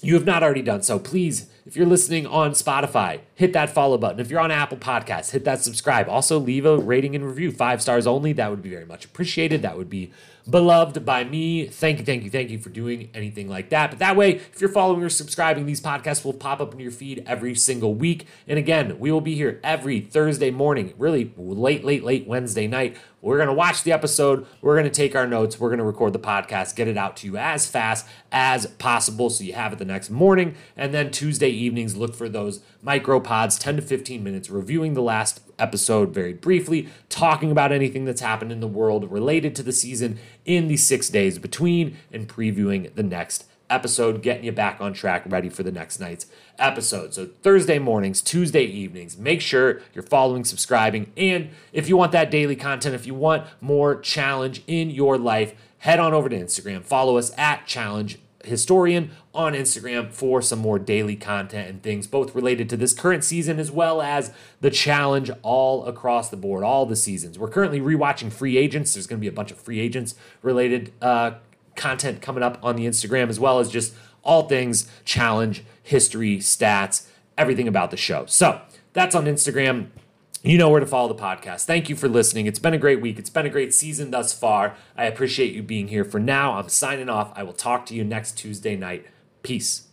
you have not already done so, please, if you're listening on Spotify, hit that follow button. If you're on Apple Podcasts, hit that subscribe. Also, leave a rating and review, five stars only. That would be very much appreciated. That would be beloved by me. Thank you, thank you, thank you for doing anything like that. But that way, if you're following or subscribing, these podcasts will pop up in your feed every single week. And again, we will be here every Thursday morning, really late, late, late Wednesday night we're going to watch the episode. We're going to take our notes. We're going to record the podcast, get it out to you as fast as possible so you have it the next morning. And then Tuesday evenings, look for those micro pods, 10 to 15 minutes, reviewing the last episode very briefly, talking about anything that's happened in the world related to the season in the six days between, and previewing the next episode, getting you back on track, ready for the next night's episode. So, Thursday mornings, Tuesday evenings, make sure you're following, subscribing. And if you want that daily content, if you want more challenge in your life, head on over to Instagram. Follow us at Challenge Historian on Instagram for some more daily content and things, both related to this current season as well as the challenge all across the board, all the seasons. We're currently rewatching Free Agents. There's going to be a bunch of Free Agents related uh, content coming up on the Instagram, as well as just all things challenge, history, stats, everything about the show. So that's on Instagram. You know where to follow the podcast. Thank you for listening. It's been a great week. It's been a great season thus far. I appreciate you being here. For now, I'm signing off. I will talk to you next Tuesday night. Peace.